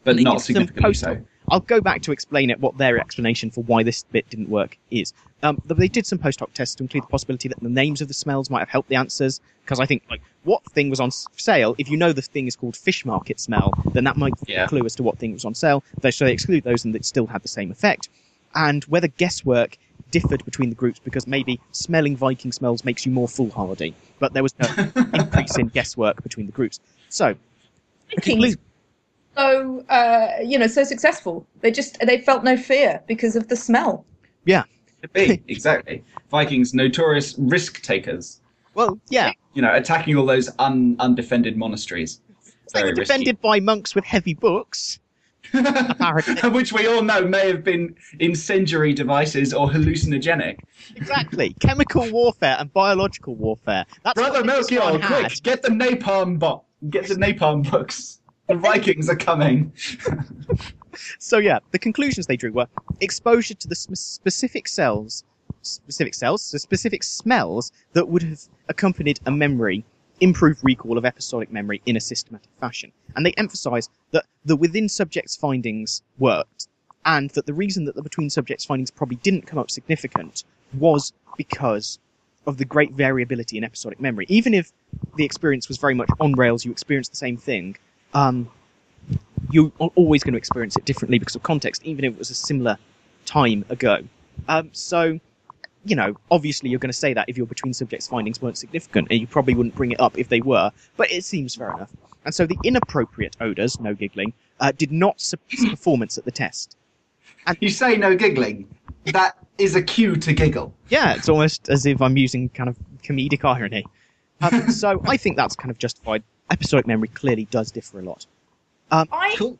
But not significantly so. I'll go back to explain it what their explanation for why this bit didn't work is. Um, they did some post hoc tests to include the possibility that the names of the smells might have helped the answers. Because I think, like, what thing was on sale? If you know the thing is called fish market smell, then that might be Yeah. a clue as to what thing was on sale. They- So they exclude those and it still had the same effect. And whether guesswork differed between the groups because maybe smelling Viking smells makes you more foolhardy. But there was no increase in guesswork between the groups. So, Vikings conclu- so uh, you know so successful. They just they felt no fear because of the smell. Yeah, be exactly. Vikings, notorious risk takers. well, yeah. You know, attacking all those un- undefended monasteries. They were Very risky. defended by monks with heavy books. apparently. Which we all know may have been incendiary devices or hallucinogenic. Exactly. Chemical warfare and biological warfare. That's Brother what Genghis Melchior, Khan quick, get the napalm bo- get the napalm books. The Vikings are coming. So yeah, the conclusions they drew were exposure to the specific cells, specific cells, the specific smells that would have accompanied a memory, improved recall of episodic memory in a systematic fashion. And they emphasise that the within subjects findings worked, and that the reason that the between subjects findings probably didn't come up significant was because of the great variability in episodic memory. Even if the experience was very much on rails, you experienced the same thing. Um, you're always going to experience it differently because of context, even if it was a similar time ago. Um, so, you know, obviously you're going to say that if your between subjects findings weren't significant, and you probably wouldn't bring it up if they were, but it seems fair enough. And so the inappropriate odours, no giggling, uh, did not suppress performance at the test. And you say no giggling. that is a cue to giggle. Yeah, it's almost as if I'm using kind of comedic irony. Um, so I think that's kind of justified. Episodic memory clearly does differ a lot. I Cool.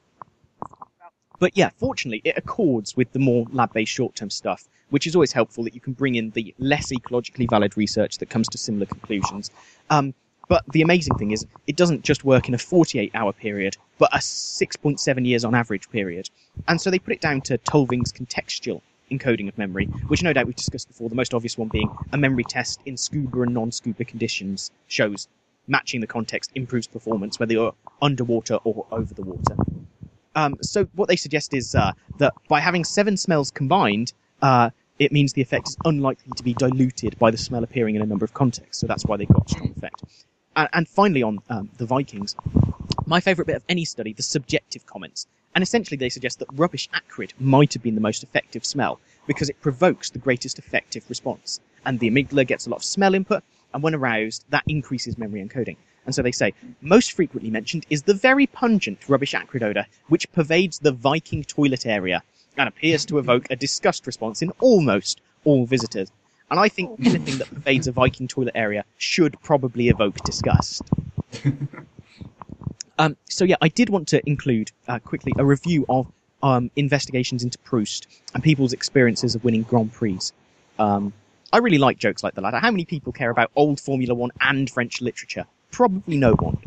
But yeah, fortunately, it accords with the more lab-based short-term stuff, which is always helpful that you can bring in the less ecologically valid research that comes to similar conclusions. Um, but the amazing thing is, it doesn't just work in a 48-hour period, but a 6.7 years on average period. And so they put it down to Tulving's contextual encoding of memory, which no doubt we've discussed before. The most obvious one being a memory test in scuba and non-scuba conditions shows matching the context improves performance, whether you're underwater or over the water. Um, so what they suggest is uh, that by having seven smells combined, uh, it means the effect is unlikely to be diluted by the smell appearing in a number of contexts. So that's why they got strong effect. And, and finally, on um, the Vikings, my favourite bit of any study, the subjective comments. And essentially, they suggest that rubbish acrid might have been the most effective smell because it provokes the greatest effective response. And the amygdala gets a lot of smell input, and when aroused, that increases memory encoding. And so they say, most frequently mentioned is the very pungent rubbish acrid odour which pervades the Viking toilet area and appears to evoke a disgust response in almost all visitors. And I think anything that pervades a Viking toilet area should probably evoke disgust. um, so yeah, I did want to include uh, quickly a review of um, investigations into Proust and people's experiences of winning Grand Prix. Um, I really like jokes like the latter. How many people care about old Formula One and French literature? Probably no one.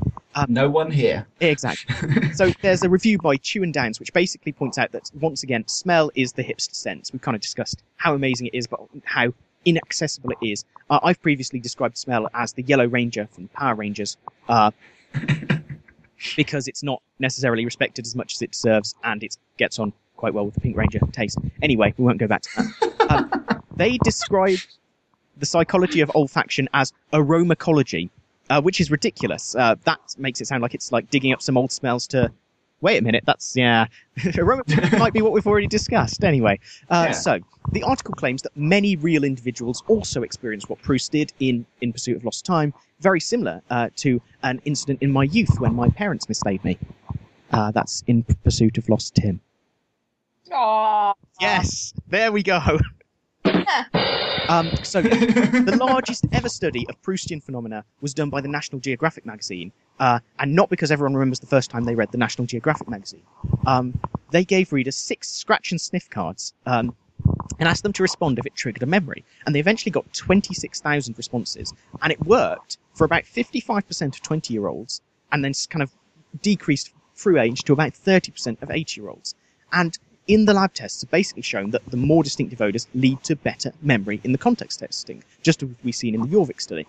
No one here. Exactly. so there's a review by Chu and Downes which basically points out that once again, smell is the hipster sense. We've kind of discussed how amazing it is, but how inaccessible it is. Uh, I've previously described smell as the Yellow Ranger from Power Rangers, uh, because it's not necessarily respected as much as it deserves, and it gets on quite well with the Pink Ranger taste. Anyway, we won't go back to that. Um, they describe the psychology of olfaction as aromacology, uh, which is ridiculous. Uh, that makes it sound like it's like digging up some old smells to. Wait a minute, that's yeah. aromacology might be what we've already discussed. Anyway, uh, Yeah. so the article claims that many real individuals also experienced what Proust did in In Pursuit of Lost Time, very similar uh, to an incident in my youth when my parents mislaid me. Uh, that's In Pursuit of Lost Tim. Aw. Yes, there we go. um, so the largest ever study of Proustian phenomena was done by the National Geographic magazine, uh, and not because everyone remembers the first time they read the National Geographic magazine. Um, they gave readers six scratch and sniff cards um, and asked them to respond if it triggered a memory, and they eventually got 26,000 responses, and it worked for about 55% of 20-year-olds, and then kind of decreased through age to about 30% of 80-year-olds. And in the lab tests have basically shown that the more distinctive odors lead to better memory in the context testing, just as we've seen in the Jorvik study.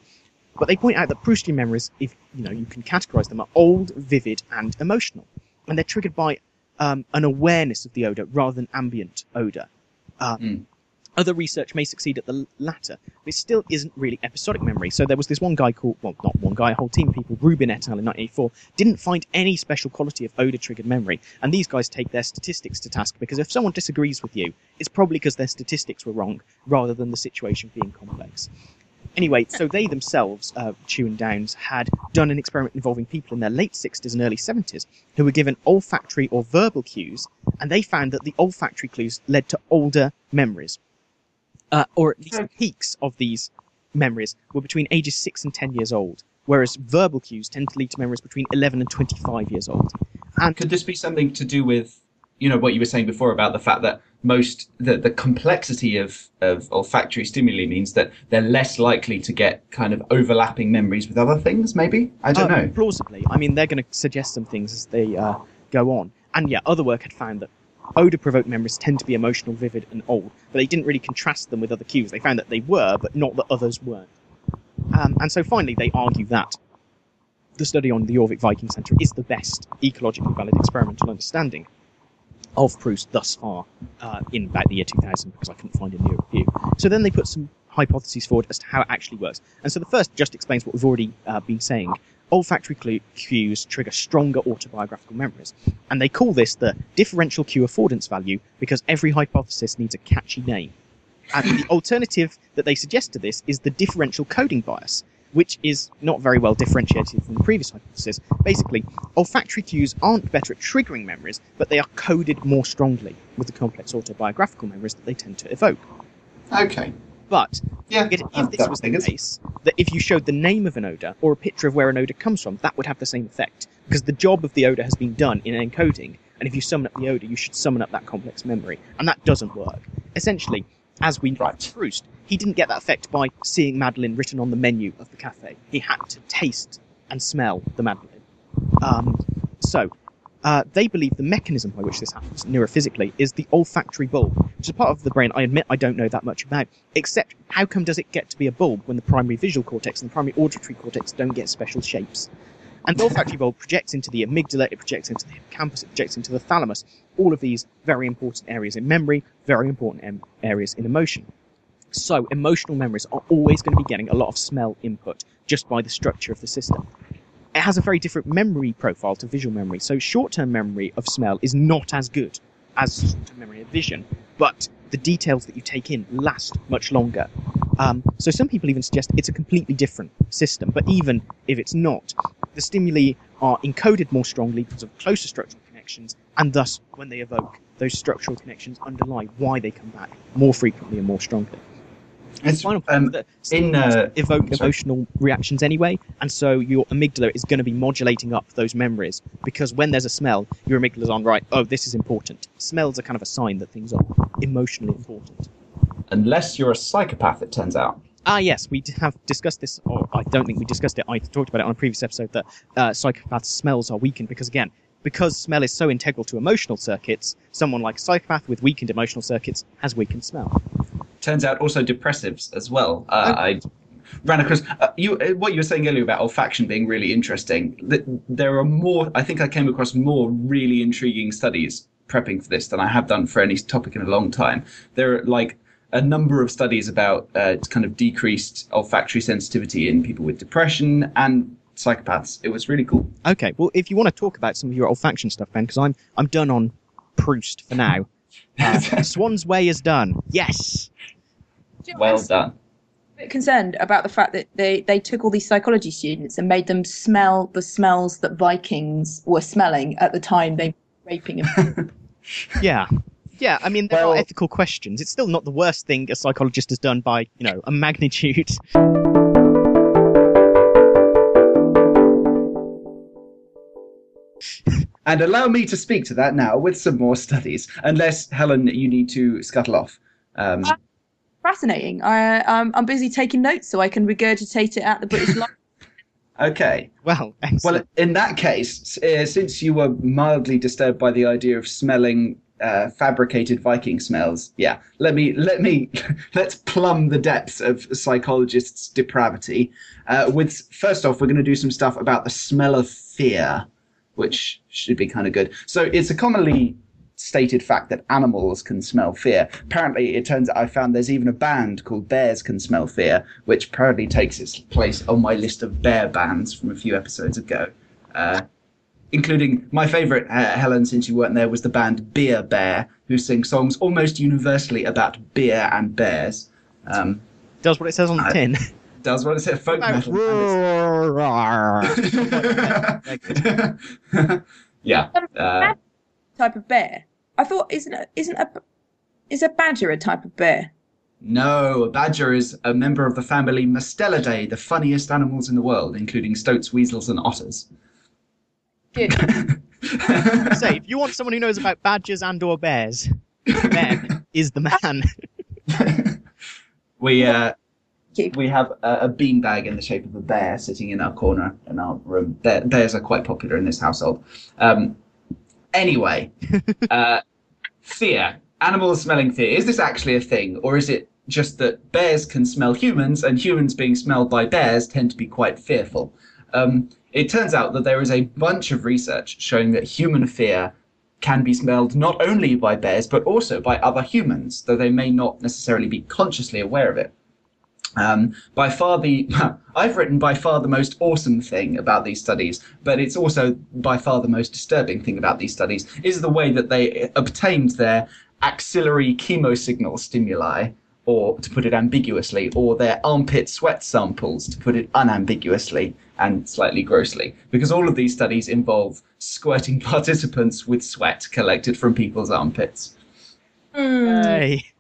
But they point out that Proustian memories, if you know, you can categorize them, are old, vivid, and emotional, and they're triggered by um, an awareness of the odor rather than ambient odor. Uh, Mm. Other research may succeed at the latter, but it still isn't really episodic memory. So there was this one guy called, well, not one guy, a whole team of people, Rubin et al. in 1984, didn't find any special quality of odor triggered memory. And these guys take their statistics to task because if someone disagrees with you, it's probably because their statistics were wrong rather than the situation being complex. Anyway, so they themselves, uh, Chu and Downes, had done an experiment involving people in their late 60s and early 70s who were given olfactory or verbal cues, and they found that the olfactory clues led to older memories. Uh, or at least the peaks of these memories were between ages 6 and 10 years old, whereas verbal cues tend to lead to memories between 11 and 25 years old. And Could this be something to do with, you know, what you were saying before about the fact that most the, the complexity of, of olfactory stimuli means that they're less likely to get kind of overlapping memories with other things? Maybe I don't Uh, know. Plausibly. I mean, they're going to suggest some things as they uh, go on. And yeah, other work had found that odor provoked memories tend to be emotional, vivid, and old, but they didn't really contrast them with other cues. They found that they were, but not that others weren't. Um, and so finally, they argue that the study on the Jorvik Viking Centre is the best ecologically valid experimental understanding of Proust thus far uh, in about the year 2000 because I couldn't find a new review. So then they put some hypotheses forward as to how it actually works. And so the first just explains what we've already uh, been saying. Olfactory cues trigger stronger autobiographical memories. And they call this the differential cue affordance value because every hypothesis needs a catchy name. And the alternative that they suggest to this is the differential coding bias, which is not very well differentiated from the previous hypothesis. Basically, olfactory cues aren't better at triggering memories, but they are coded more strongly with the complex autobiographical memories that they tend to evoke. Okay. But Yeah. if, if this was the case, that if you showed the name of an odor or a picture of where an odor comes from, that would have the same effect because the job of the odor has been done in encoding. And if you summon up the odor, you should summon up that complex memory, and that doesn't work. Essentially, as we know Right. from Proust, he didn't get that effect by seeing Madeleine written on the menu of the cafe. He had to taste and smell the Madeleine. Um, so, uh, they believe the mechanism by which this happens neurophysically is the olfactory bulb, which is part of the brain I admit I don't know that much about. Except, how come does it get to be a bulb when the primary visual cortex and the primary auditory cortex don't get special shapes? And the olfactory bulb projects into the amygdala, it projects into the hippocampus, it projects into the thalamus. All of these very important areas in memory, very important em- areas in emotion. So, emotional memories are always going to be getting a lot of smell input just by the structure of the system. It has a very different memory profile to visual memory. So, short term memory of smell is not as good as short term memory of vision, but the details that you take in last much longer. Um, so, some people even suggest it's a completely different system, but even if it's not, the stimuli are encoded more strongly because of closer structural connections, and thus, when they evoke, those structural connections underlie why they come back more frequently and more strongly. It's, Final point um, is that in uh, evoke sorry. emotional reactions anyway, and so your amygdala is going to be modulating up those memories because when there's a smell, your amygdala's on right. Oh, this is important. Smells are kind of a sign that things are emotionally important. unless you're a psychopath, it turns out. Ah, yes, we have discussed this, or I don't think we discussed it. I talked about it on a previous episode that uh, psychopaths' smells are weakened because, again, because smell is so integral to emotional circuits, someone like a psychopath with weakened emotional circuits has weakened smell. Turns out also depressives as well. Uh, I ran across uh, you. Uh, what you were saying earlier about olfaction being really interesting. That there are more. I think I came across more really intriguing studies prepping for this than I have done for any topic in a long time. There are like a number of studies about uh, kind of decreased olfactory sensitivity in people with depression and psychopaths. It was really cool. Okay, well, if you want to talk about some of your olfaction stuff, Ben, because I'm I'm done on Proust for now. Uh, Swan's Way is done. Yes. Do you know, well done. a bit concerned about the fact that they, they took all these psychology students and made them smell the smells that Vikings were smelling at the time they were raping them. Yeah. Yeah, I mean, there Well- are ethical questions. It's still not the worst thing a psychologist has done by, you know, a magnitude. And allow me to speak to that now with some more studies, unless Helen, you need to scuttle off. Um, fascinating. I, um, I'm busy taking notes so I can regurgitate it at the British Library. okay. Well, Well, in that case, uh, since you were mildly disturbed by the idea of smelling uh, fabricated Viking smells, yeah, let me let me let's plumb the depths of psychologists' depravity. Uh, with first off, we're going to do some stuff about the smell of fear, which should be kind of good. So it's a commonly stated fact that animals can smell fear. Apparently, it turns out I found there's even a band called Bears Can Smell Fear, which proudly takes its place on my list of bear bands from a few episodes ago. Uh, including my favourite, uh, Helen, since you weren't there, was the band Beer Bear, who sing songs almost universally about beer and bears. Um, Does what it says on the I- tin. does what it said, folk About metal. and it's- yeah. Uh, type of bear. I thought isn't a, isn't a is a badger a type of bear? No, a badger is a member of the family Mustelidae, the funniest animals in the world, including stoats, weasels, and otters. Good. Say, if you want someone who knows about badgers and or bears, Ben is the man. we uh, We have a, a beanbag in the shape of a bear sitting in our corner in our room. Bear, bears are quite popular in this household. Um, anyway, uh, fear. Animals smelling fear. Is this actually a thing, or is it just that bears can smell humans, and humans being smelled by bears tend to be quite fearful? Um, it turns out that there is a bunch of research showing that human fear can be smelled not only by bears but also by other humans, though they may not necessarily be consciously aware of it. Um, by far the I've written by far the most awesome thing about these studies, but it's also by far the most disturbing thing about these studies is the way that they obtained their axillary chemosignal stimuli or to put it ambiguously, or their armpit sweat samples, to put it unambiguously and slightly grossly, because all of these studies involve squirting participants with sweat collected from people's armpits. Hey.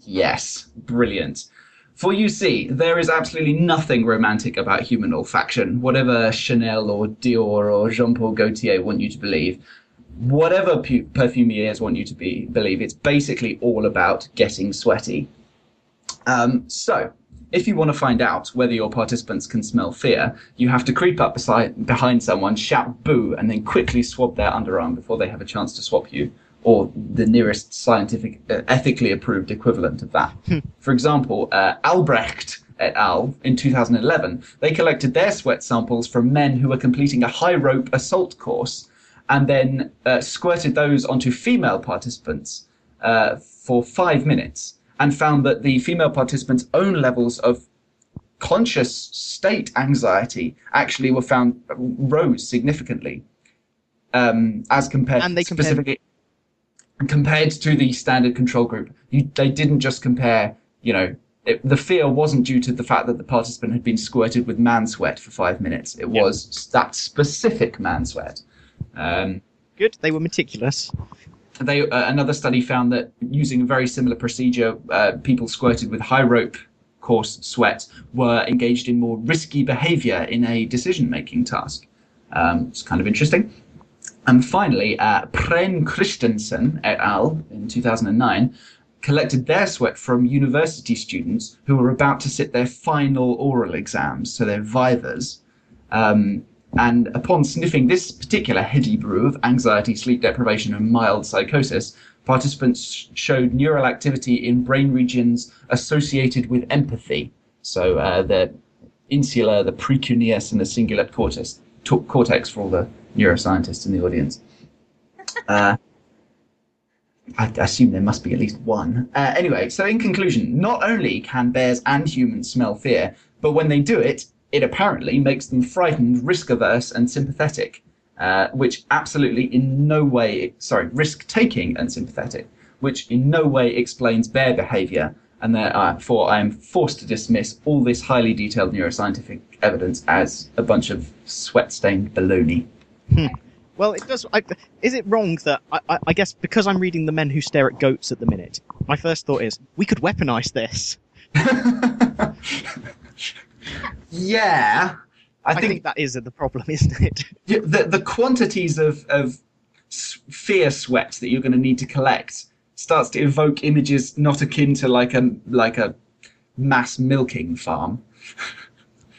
Yes, brilliant. For you see, there is absolutely nothing romantic about human olfaction, whatever Chanel or Dior or Jean Paul Gaultier want you to believe. Whatever pu- perfumiers want you to be, believe, it's basically all about getting sweaty. Um, so, if you want to find out whether your participants can smell fear, you have to creep up beside, behind someone, shout boo, and then quickly swab their underarm before they have a chance to swap you, or the nearest scientific, uh, ethically approved equivalent of that. For example, uh, Albrecht et al. in 2011, they collected their sweat samples from men who were completing a high rope assault course and then uh, squirted those onto female participants uh, for five minutes and found that the female participants' own levels of conscious state anxiety actually were found rose significantly um, as compared And they compared- specifically compared to the standard control group. You, they didn't just compare, you know, it, the fear wasn't due to the fact that the participant had been squirted with man sweat for five minutes. It Yeah. was that specific man sweat. Um, Good. They were meticulous. they uh, another study found that using a very similar procedure, uh, people squirted with high rope course sweat were engaged in more risky behavior in a decision-making task. Um, it's kind of interesting. And finally, uh, Prehn-Kristensen et al. in 2009 collected their sweat from university students who were about to sit their final oral exams, so their vivas. Um, and upon sniffing this particular heady brew of anxiety, sleep deprivation, and mild psychosis, participants showed neural activity in brain regions associated with empathy. So uh, the insula, the precuneus, and the cingulate cortex, to- cortex for all the neuroscientists in the audience. Uh, I assume there must be at least one. Uh, anyway, so in conclusion, not only can bears and humans smell fear, but when they do it, it apparently makes them frightened, risk averse, and sympathetic, uh, which absolutely in no way, sorry, risk taking and sympathetic, which in no way explains bear behavior, and therefore I am forced to dismiss all this highly detailed neuroscientific evidence as a bunch of sweat stained baloney. Well, it does. I, is it wrong that I, I, I guess because I'm reading The Men Who Stare at Goats at the minute, my first thought is we could weaponize this. yeah. I, I, think, think, that is the problem, isn't it? the, the quantities of, of fear sweat that you're going to need to collect starts to evoke images not akin to like a like a mass milking farm.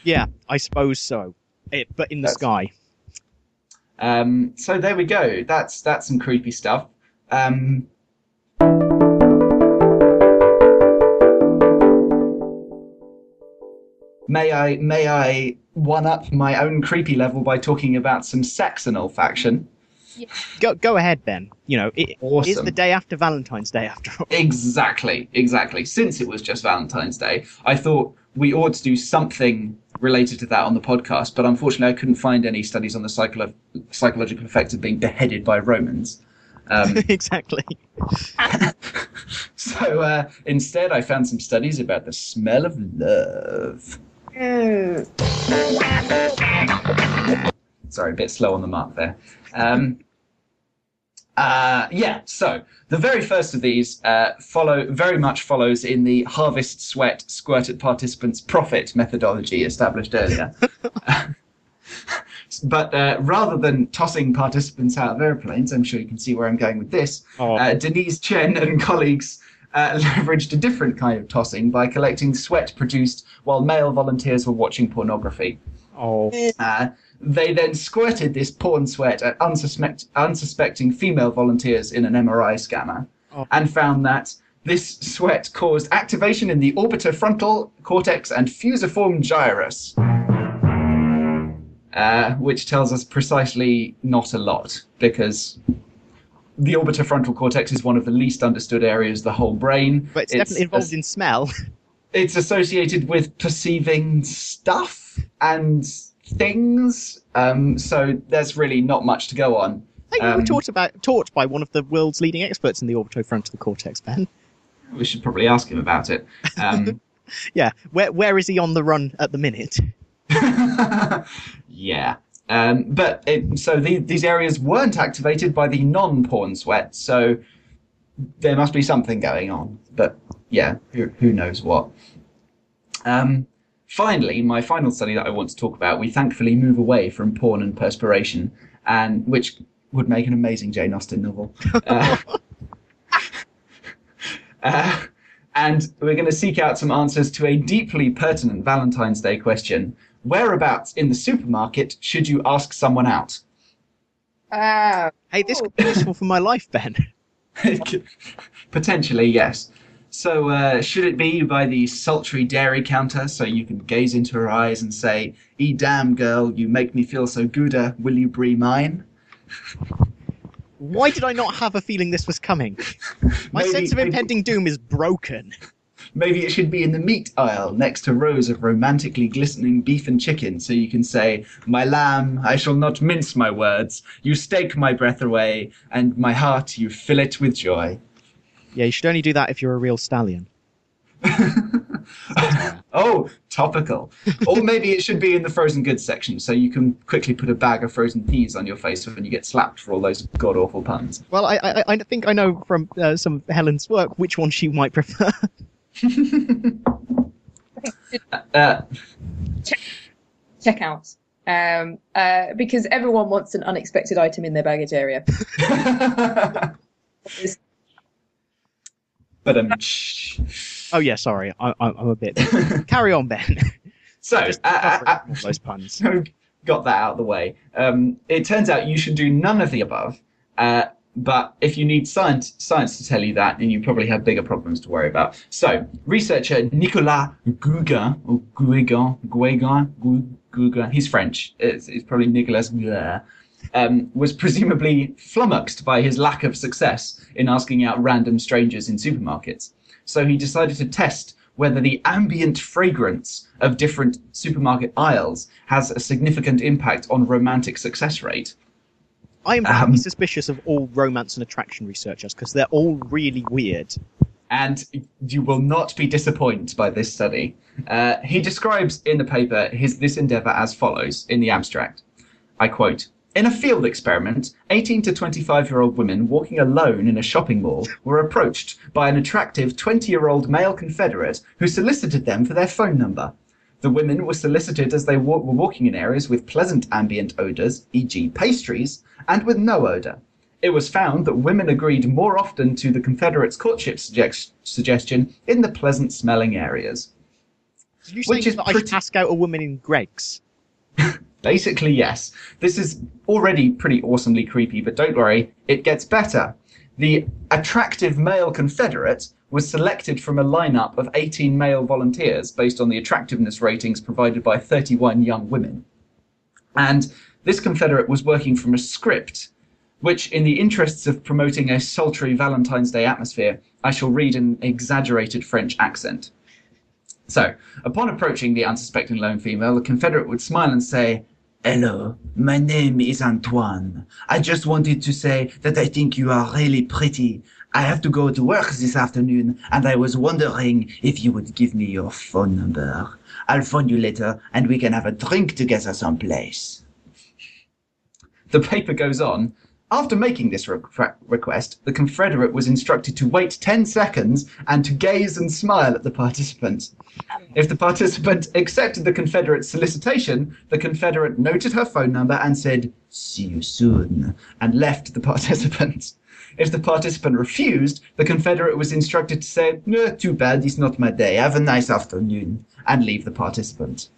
yeah, I suppose so. It, but in the That's- sky. Um, so there we go. That's that's some creepy stuff. Um, may I may I one up my own creepy level by talking about some sex and olfaction? Go go ahead, Ben. You know, it is Awesome. the day after Valentine's Day after all. Exactly, exactly. Since it was just Valentine's Day, I thought we ought to do something related to that on the podcast, but unfortunately, I couldn't find any studies on the psycholo- psychological effects of being beheaded by Romans. Um, exactly. so uh, instead, I found some studies about the smell of love. Mm. Sorry, a bit slow on the mark there. Um, uh, yeah, so the very first of these uh, follow very much follows in the harvest sweat squirted participants profit methodology established earlier. but uh, rather than tossing participants out of airplanes, I'm sure you can see where I'm going with this. Oh. Uh, Denise Chen and colleagues uh, leveraged a different kind of tossing by collecting sweat produced while male volunteers were watching pornography. Oh. They then squirted this porn sweat at unsuspect- unsuspecting female volunteers in an MRI scanner Oh. and found that this sweat caused activation in the orbitofrontal cortex and fusiform gyrus, uh, which tells us precisely not a lot because the orbitofrontal cortex is one of the least understood areas of the whole brain. But it's, definitely involved in smell. it's associated with perceiving stuff and things. Um, so there's really not much to go on. I think you were Um, taught about taught by one of the world's leading experts in the orbitofrontal cortex, Ben. We should probably ask him about it. Um, Yeah, where where is he on the run at the minute? yeah. Um, but it, so the, these areas weren't activated by the non-porn sweat, so there must be something going on. But yeah, who, who knows what. Um, finally, my final study that I want to talk about, we thankfully move away from porn and perspiration, and which would make an amazing Jane Austen novel. Uh, uh, and we're going to seek out some answers to a deeply pertinent Valentine's Day question. Whereabouts in the supermarket should you ask someone out? Ah, Hey, this could be useful for my life, Ben. Potentially, yes. So, uh, should it be by the sultry dairy counter so you can gaze into her eyes and say, E damn girl, you make me feel so gooder, will you brie mine? Why did I not have a feeling this was coming? My Maybe- sense of impending doom is broken. Maybe it should be in the meat aisle next to rows of romantically glistening beef and chicken so you can say, My lamb, I shall not mince my words. You stake my breath away, and my heart you fill it with joy. Yeah, you should only do that if you're a real stallion. Oh, topical. or maybe it should be in the frozen goods section so you can quickly put a bag of frozen peas on your face when you get slapped for all those god awful puns. Well, I I, I think I know from uh, some of Helen's work which one she might prefer. Uh, checkouts. Um, uh, because everyone wants an unexpected item in their baggage area. but um, oh yeah, sorry, I, I, I'm a bit. Carry on, Ben. so Just uh, uh, those puns. so got that out of the way. Um, it turns out you should do none of the above. Uh, but if you need science, science to tell you that, then you probably have bigger problems to worry about. So, researcher Nicolas Guéguen, or Guéguen, Guéguen, Gu- Guéguen, he's French. It's, it's probably Nicolas Guéguen, um, was presumably flummoxed by his lack of success in asking out random strangers in supermarkets. So he decided to test whether the ambient fragrance of different supermarket aisles has a significant impact on romantic success rate. I am Um, suspicious of all romance and attraction researchers because they're all really weird. and you will not be disappointed by this study. Uh, he describes in the paper his this endeavor as follows in the abstract. I quote. In a field experiment, 18 to 25 year old women walking alone in a shopping mall were approached by an attractive 20 year old male Confederate who solicited them for their phone number. The women were solicited as they were walking in areas with pleasant ambient odours, e.g., pastries, and with no odour. It was found that women agreed more often to the Confederates' courtship suggest- suggestion in the pleasant smelling areas. Did you Which is that I should ask out a woman in Greggs? Basically, yes. This is already pretty awesomely creepy, but don't worry, it gets better. The attractive male Confederate was selected from a lineup of 18 male volunteers based on the attractiveness ratings provided by 31 young women. And this Confederate was working from a script, which, in the interests of promoting a sultry Valentine's Day atmosphere, I shall read in exaggerated French accent. So, upon approaching the unsuspecting lone female, the Confederate would smile and say, Hello, my name is Antoine. I just wanted to say that I think you are really pretty. I have to go to work this afternoon, and I was wondering if you would give me your phone number. I'll phone you later, and we can have a drink together someplace. The paper goes on. After making this re- request, the Confederate was instructed to wait 10 seconds and to gaze and smile at the participant. If the participant accepted the Confederate's solicitation, the Confederate noted her phone number and said, See you soon, and left the participant. If the participant refused, the Confederate was instructed to say, No, too bad, it's not my day, have a nice afternoon, and leave the participant.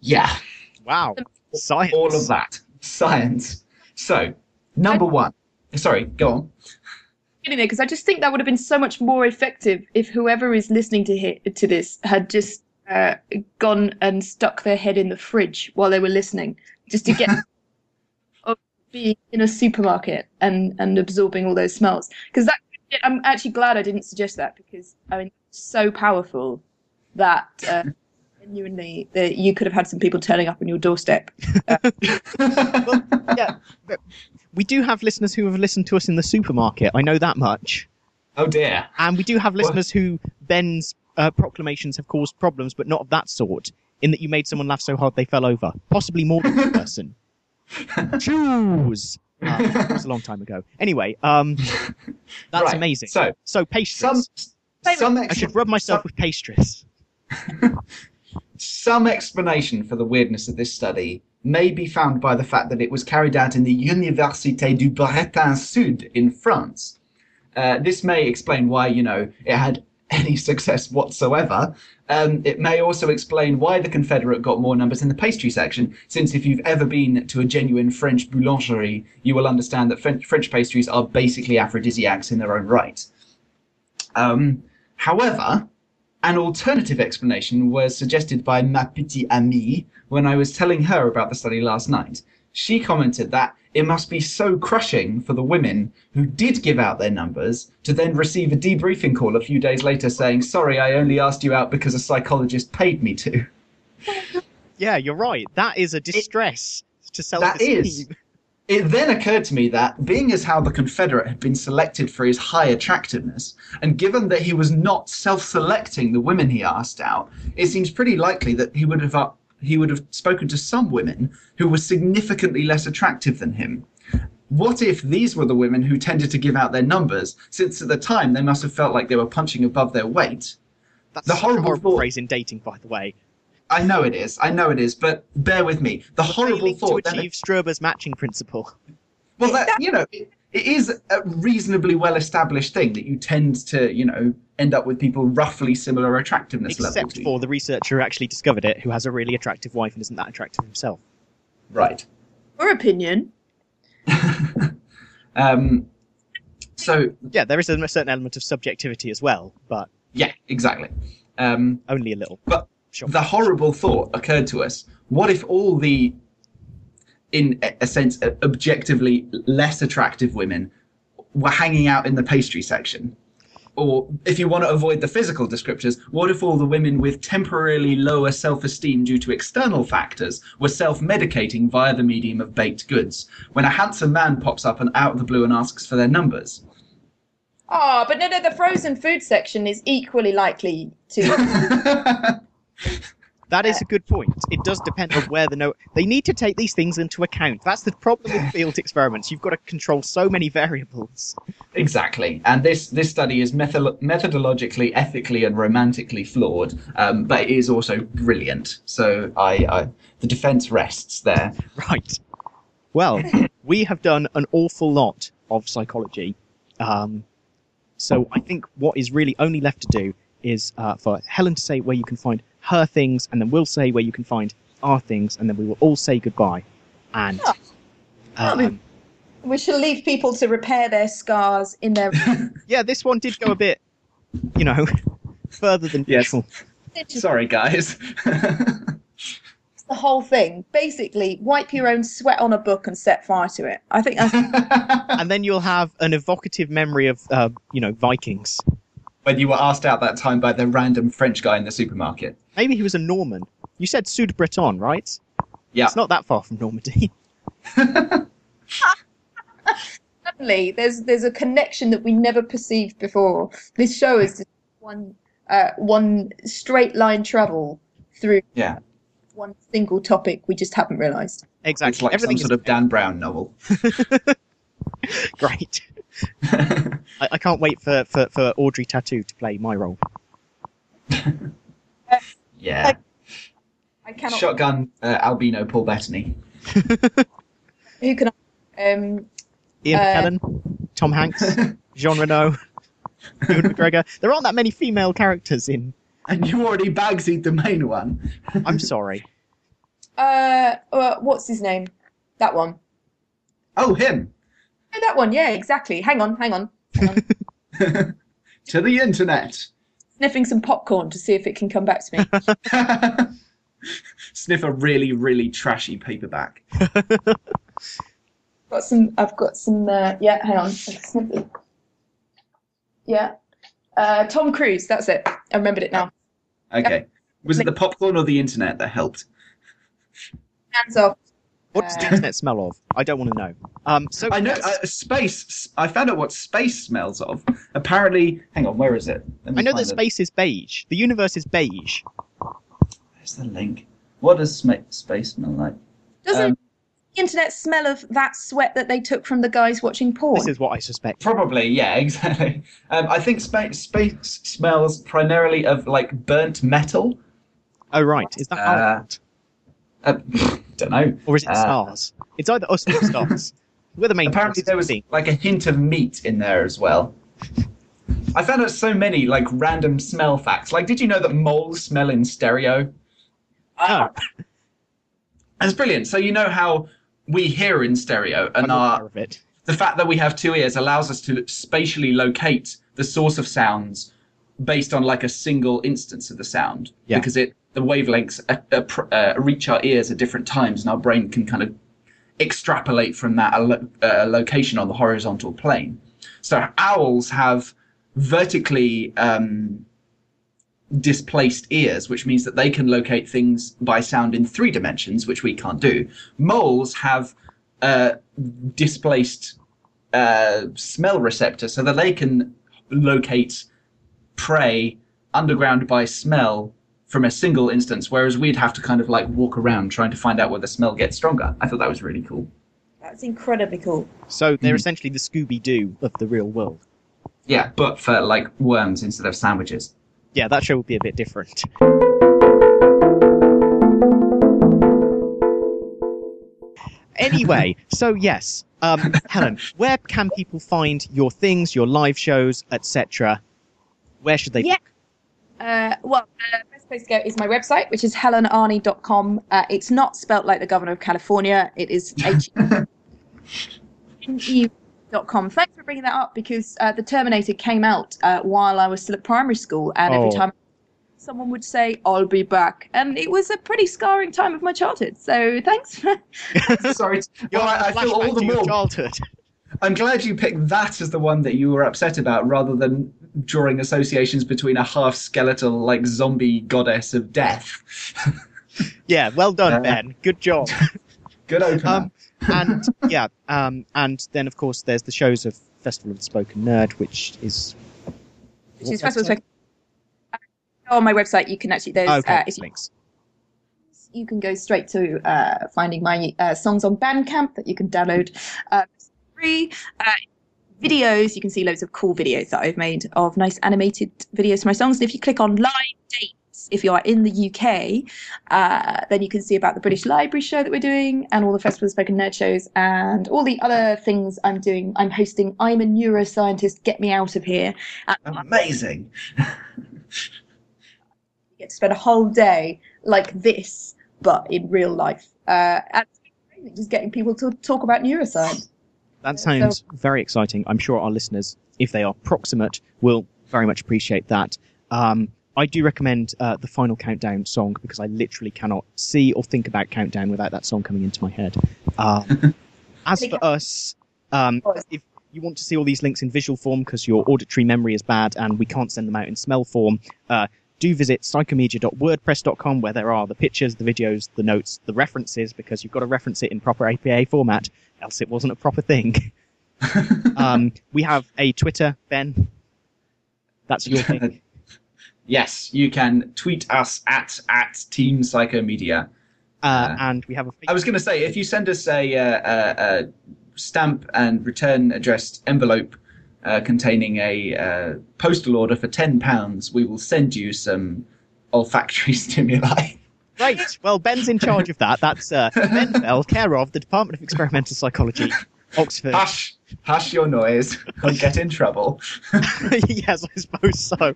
Yeah, Wow, science. all of that. Science. So, number one. Sorry, go on. Getting there because I just think that would have been so much more effective if whoever is listening to to this had just uh, gone and stuck their head in the fridge while they were listening, just to get of being in a supermarket and and absorbing all those smells. Because that I'm actually glad I didn't suggest that because I mean so powerful that. Uh, Genuinely, that you could have had some people turning up on your doorstep. yeah, but we do have listeners who have listened to us in the supermarket. I know that much. Oh dear. And we do have listeners who Ben's uh, proclamations have caused problems, but not of that sort. In that you made someone laugh so hard they fell over, possibly more than one person. Choose. Uh, that was a long time ago. Anyway, um, that's Right, amazing. So So pastries. some some I should rub myself some- with pastries. Some explanation for the weirdness of this study may be found by the fact that it was carried out in the Université du Breton Sud in France. Uh, this may explain why, you know, it had any success whatsoever. Um, it may also explain why the Confederate got more numbers in the pastry section, since if you've ever been to a genuine French boulangerie, you will understand that French, pastries are basically aphrodisiacs in their own right. Um, however, an alternative explanation was suggested by ma petite amie when I was telling her about the study last night. She commented that it must be so crushing for the women who did give out their numbers to then receive a debriefing call a few days later saying, Sorry, I only asked you out because a psychologist paid me to. Yeah, you're right. That is a distress to self That is. It then occurred to me that, being as how the Confederate had been selected for his high attractiveness, and given that he was not self-selecting the women he asked out, it seems pretty likely that he would have uh, he would have spoken to some women who were significantly less attractive than him. What if these were the women who tended to give out their numbers, since at the time they must have felt like they were punching above their weight? That's the horrible horrible thought- phrase in dating, by the way. I know it is, I know it is, but bear with me. The horrible thought to then achieve Strober's matching principle. Well, that you know, it, it is a reasonably well-established thing that you tend to, you know, end up with people roughly similar attractiveness level Except to you. for the researcher who actually discovered it, who has a really attractive wife and isn't that attractive himself. Right. Your opinion. Um. So Yeah, there is a certain element of subjectivity as well, but yeah, exactly. Um. only a little. But Sure. the horrible thought occurred to us: what if all the, in a- a sense, objectively less attractive women were hanging out in the pastry section? Or if you want to avoid the physical descriptors, what if all the women with temporarily lower self esteem due to external factors were self medicating via the medium of baked goods? When a handsome man pops up and out of the blue and asks for their numbers. Ah, but no, no, the frozen food section is equally likely to. That is a good point. It does depend on where the note. They need to take these things into account. That's the problem with field experiments. You've got to control so many variables. Exactly, and this this study is metho- methodologically, ethically, and romantically flawed, um, but it is also brilliant. So I, I the defence rests there. Right. Well, we have done an awful lot of psychology. Um, so I think what is really only left to do is uh, for Helen to say where you can find her things, and then we'll say where you can find our things, and then we will all say goodbye. And Oh. um, we shall leave people to repair their scars in their. yeah, this one did go a bit, you know, further than Yes. usual. Sorry, guys. the whole thing. Basically, wipe your own sweat on a book and set fire to it. I think that's And then you'll have an evocative memory of, uh, you know, Vikings. When you were asked out that time by the random French guy in the supermarket. Maybe he was a Norman. You said Sud Breton, right? Yeah. It's not that far from Normandy. suddenly there's there's a connection that we never perceived before. This show is just one uh, one straight line travel through Yeah, one single topic we just haven't realised. exactly. it's like Everything some sort of Dan Brown novel. great. I, I can't wait for, for, for Audrey Tautou to play my role. yeah, I cannot. shotgun uh, albino Paul Bettany. Who can I? Um, Ian Uh, McKellen, Tom Hanks, Jean Reno, Ewan McGregor. There aren't that many female characters in. And you already bagsied the main one. I'm sorry. uh, uh, what's his name? That one. Oh, him. Oh, that one. Yeah, exactly. Hang on, hang on. Hang on. to the internet. Sniffing some popcorn to see if it can come back to me. Sniff a really, really trashy paperback. got some. I've got some. Uh, yeah, hang on. Sniff it. Yeah. Uh, Tom Cruise. That's it. I remembered it now. Okay. Was it the popcorn or the internet that helped? Hands off. What does the internet smell of? I don't want to know. Um, so I know yes, uh, space. I found out what space smells of. Apparently, hang on, where is it? I know find that it. space is beige. The universe is beige. Where's the link? What does sma- space smell like? Doesn't Um, the internet smell of that sweat that they took from the guys watching porn? This is what I suspect. Probably, yeah, exactly. Um, I think space space smells primarily of like burnt metal. Oh right, is that Uh, how? Uh, don't know. Or is it uh, stars? It's either us or stars. We're the main. Apparently, there was like a hint of meat in there as well. I found out so many like random smell facts. Like, did you know that moles smell in stereo? Oh, That's brilliant. So you know how we hear in stereo, and our aware of it. the fact that we have two ears allows us to spatially locate the source of sounds based on like a single instance of the sound Yeah. because it the wavelengths uh, uh, uh, reach our ears at different times and our brain can kind of extrapolate from that a, lo- uh, location on the horizontal plane. So owls have vertically um, displaced ears which means that they can locate things by sound in three dimensions which we can't do. Moles have uh, displaced uh, smell receptor so that they can locate prey underground by smell from a single instance, whereas we'd have to kind of like walk around trying to find out where the smell gets stronger. I thought that was really cool. That's incredibly cool. So they're Hmm. essentially the Scooby Doo of the real world. Yeah, but for like worms instead of sandwiches. Yeah, that show would be a bit different. Anyway, so yes, um, Helen, where can people find your things, your live shows, etc.? Where should they Yeah. look? Uh, well, the best place to go is my website, which is helenarney.com. Uh, it's not spelt like the governor of California. It is H dot com. Thanks for bringing that up because uh, the Terminator came out uh, while I was still at primary school, and every Oh. time someone would say, "I'll be back," and it was a pretty scarring time of my childhood. So thanks. For, Sorry, You're I, I feel all the more. childhood. I'm glad you picked that as the one that you were upset about, rather than drawing associations between a half skeletal like zombie goddess of death. Yeah, well done, Uh, Ben. Good job. Good opener. Um, and yeah, um, and then of course there's the shows of Festival of the Spoken Nerd, which is which is Festival website? Spec- uh, on my website. You can actually there's Okay, uh, if you links. you can go straight to uh, finding my uh, songs on Bandcamp that you can download uh, free. Videos, you can see loads of cool videos that I've made of nice animated videos for my songs. And if you click on live dates, if you are in the UK, uh, then you can see about the British Library show that we're doing and all the Festival of Spoken Nerd shows and all the other things I'm doing. I'm hosting I'm a Neuroscientist, Get Me Out of Here. Amazing. you get to spend a whole day like this, but in real life. Uh, and just getting people to talk about neuroscience. That So- sounds very exciting. I'm sure our listeners, if they are proximate, will very much appreciate that. Um, I do recommend uh, the final countdown song because I literally cannot see or think about countdown without that song coming into my head. Um, as for us, um, if you want to see all these links in visual form because your auditory memory is bad and we can't send them out in smell form, uh, do visit psychomedia.wordpress.com where there are the pictures, the videos, the notes, the references because you've got to reference it in proper APA format, else it wasn't a proper thing. um, we have a Twitter, Ben. That's your thing. yes, you can tweet us at at Team Psychomedia. Uh, Yeah. and we have a I was going to say, if you send us a, uh, a, a stamp and return addressed envelope uh, containing a uh, postal order for ten pounds, we will send you some olfactory stimuli. Right. Well, Ben's in charge of that. That's uh, Ben Bell, care of the Department of Experimental Psychology, Oxford. Hush, hush your noise. I'll get in trouble. yes, I suppose so.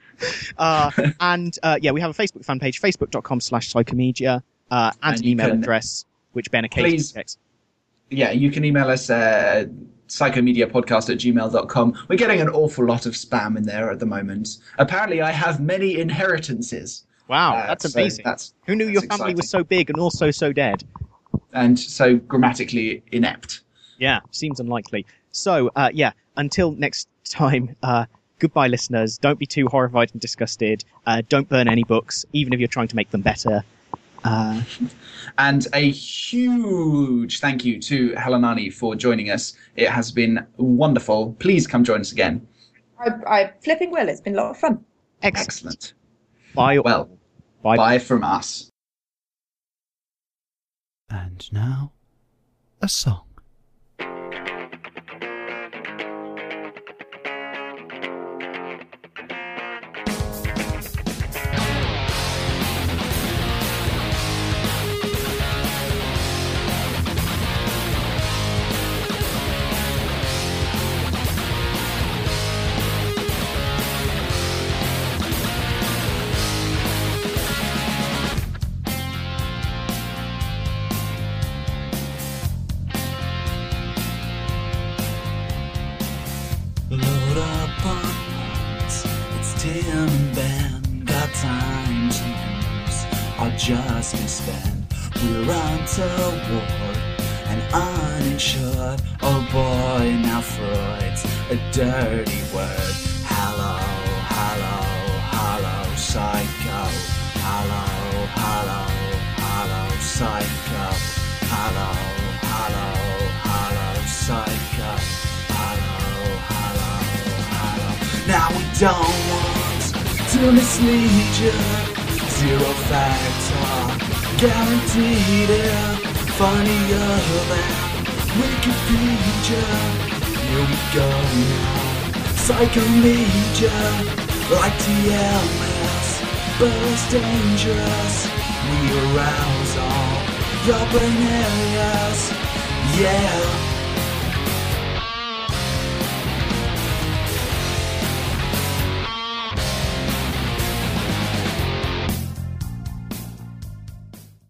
Uh, and uh, yeah, we have a Facebook fan page, facebook.com slash psychomedia, uh, and, And an email can- address, which Ben occasionally Please. checks. Yeah, you can email us uh, psychomediapodcast at gmail.com. We're getting an awful lot of spam in there at the moment. Apparently, I have many inheritances. Wow, Uh, that's so amazing. that's- Who knew your that's family was so big and also so dead? and so grammatically inept. Yeah, seems unlikely. So, uh, yeah, until next time, uh, goodbye, listeners. Don't be too horrified and disgusted. Uh, don't burn any books, even if you're trying to make them better. Uh, And a huge thank you to Helen Arney for joining us. It has been wonderful. Please come join us again. I, I flipping will. It's been a lot of fun. excellent. Excellent. Bye. Well, bye. Bye from us. And now, a song. Zero factor, guaranteed it. Funnier than Wikipedia. Here we go now. Psychomedia, like TMS, but it's dangerous. We arouse all your brain areas. Yeah.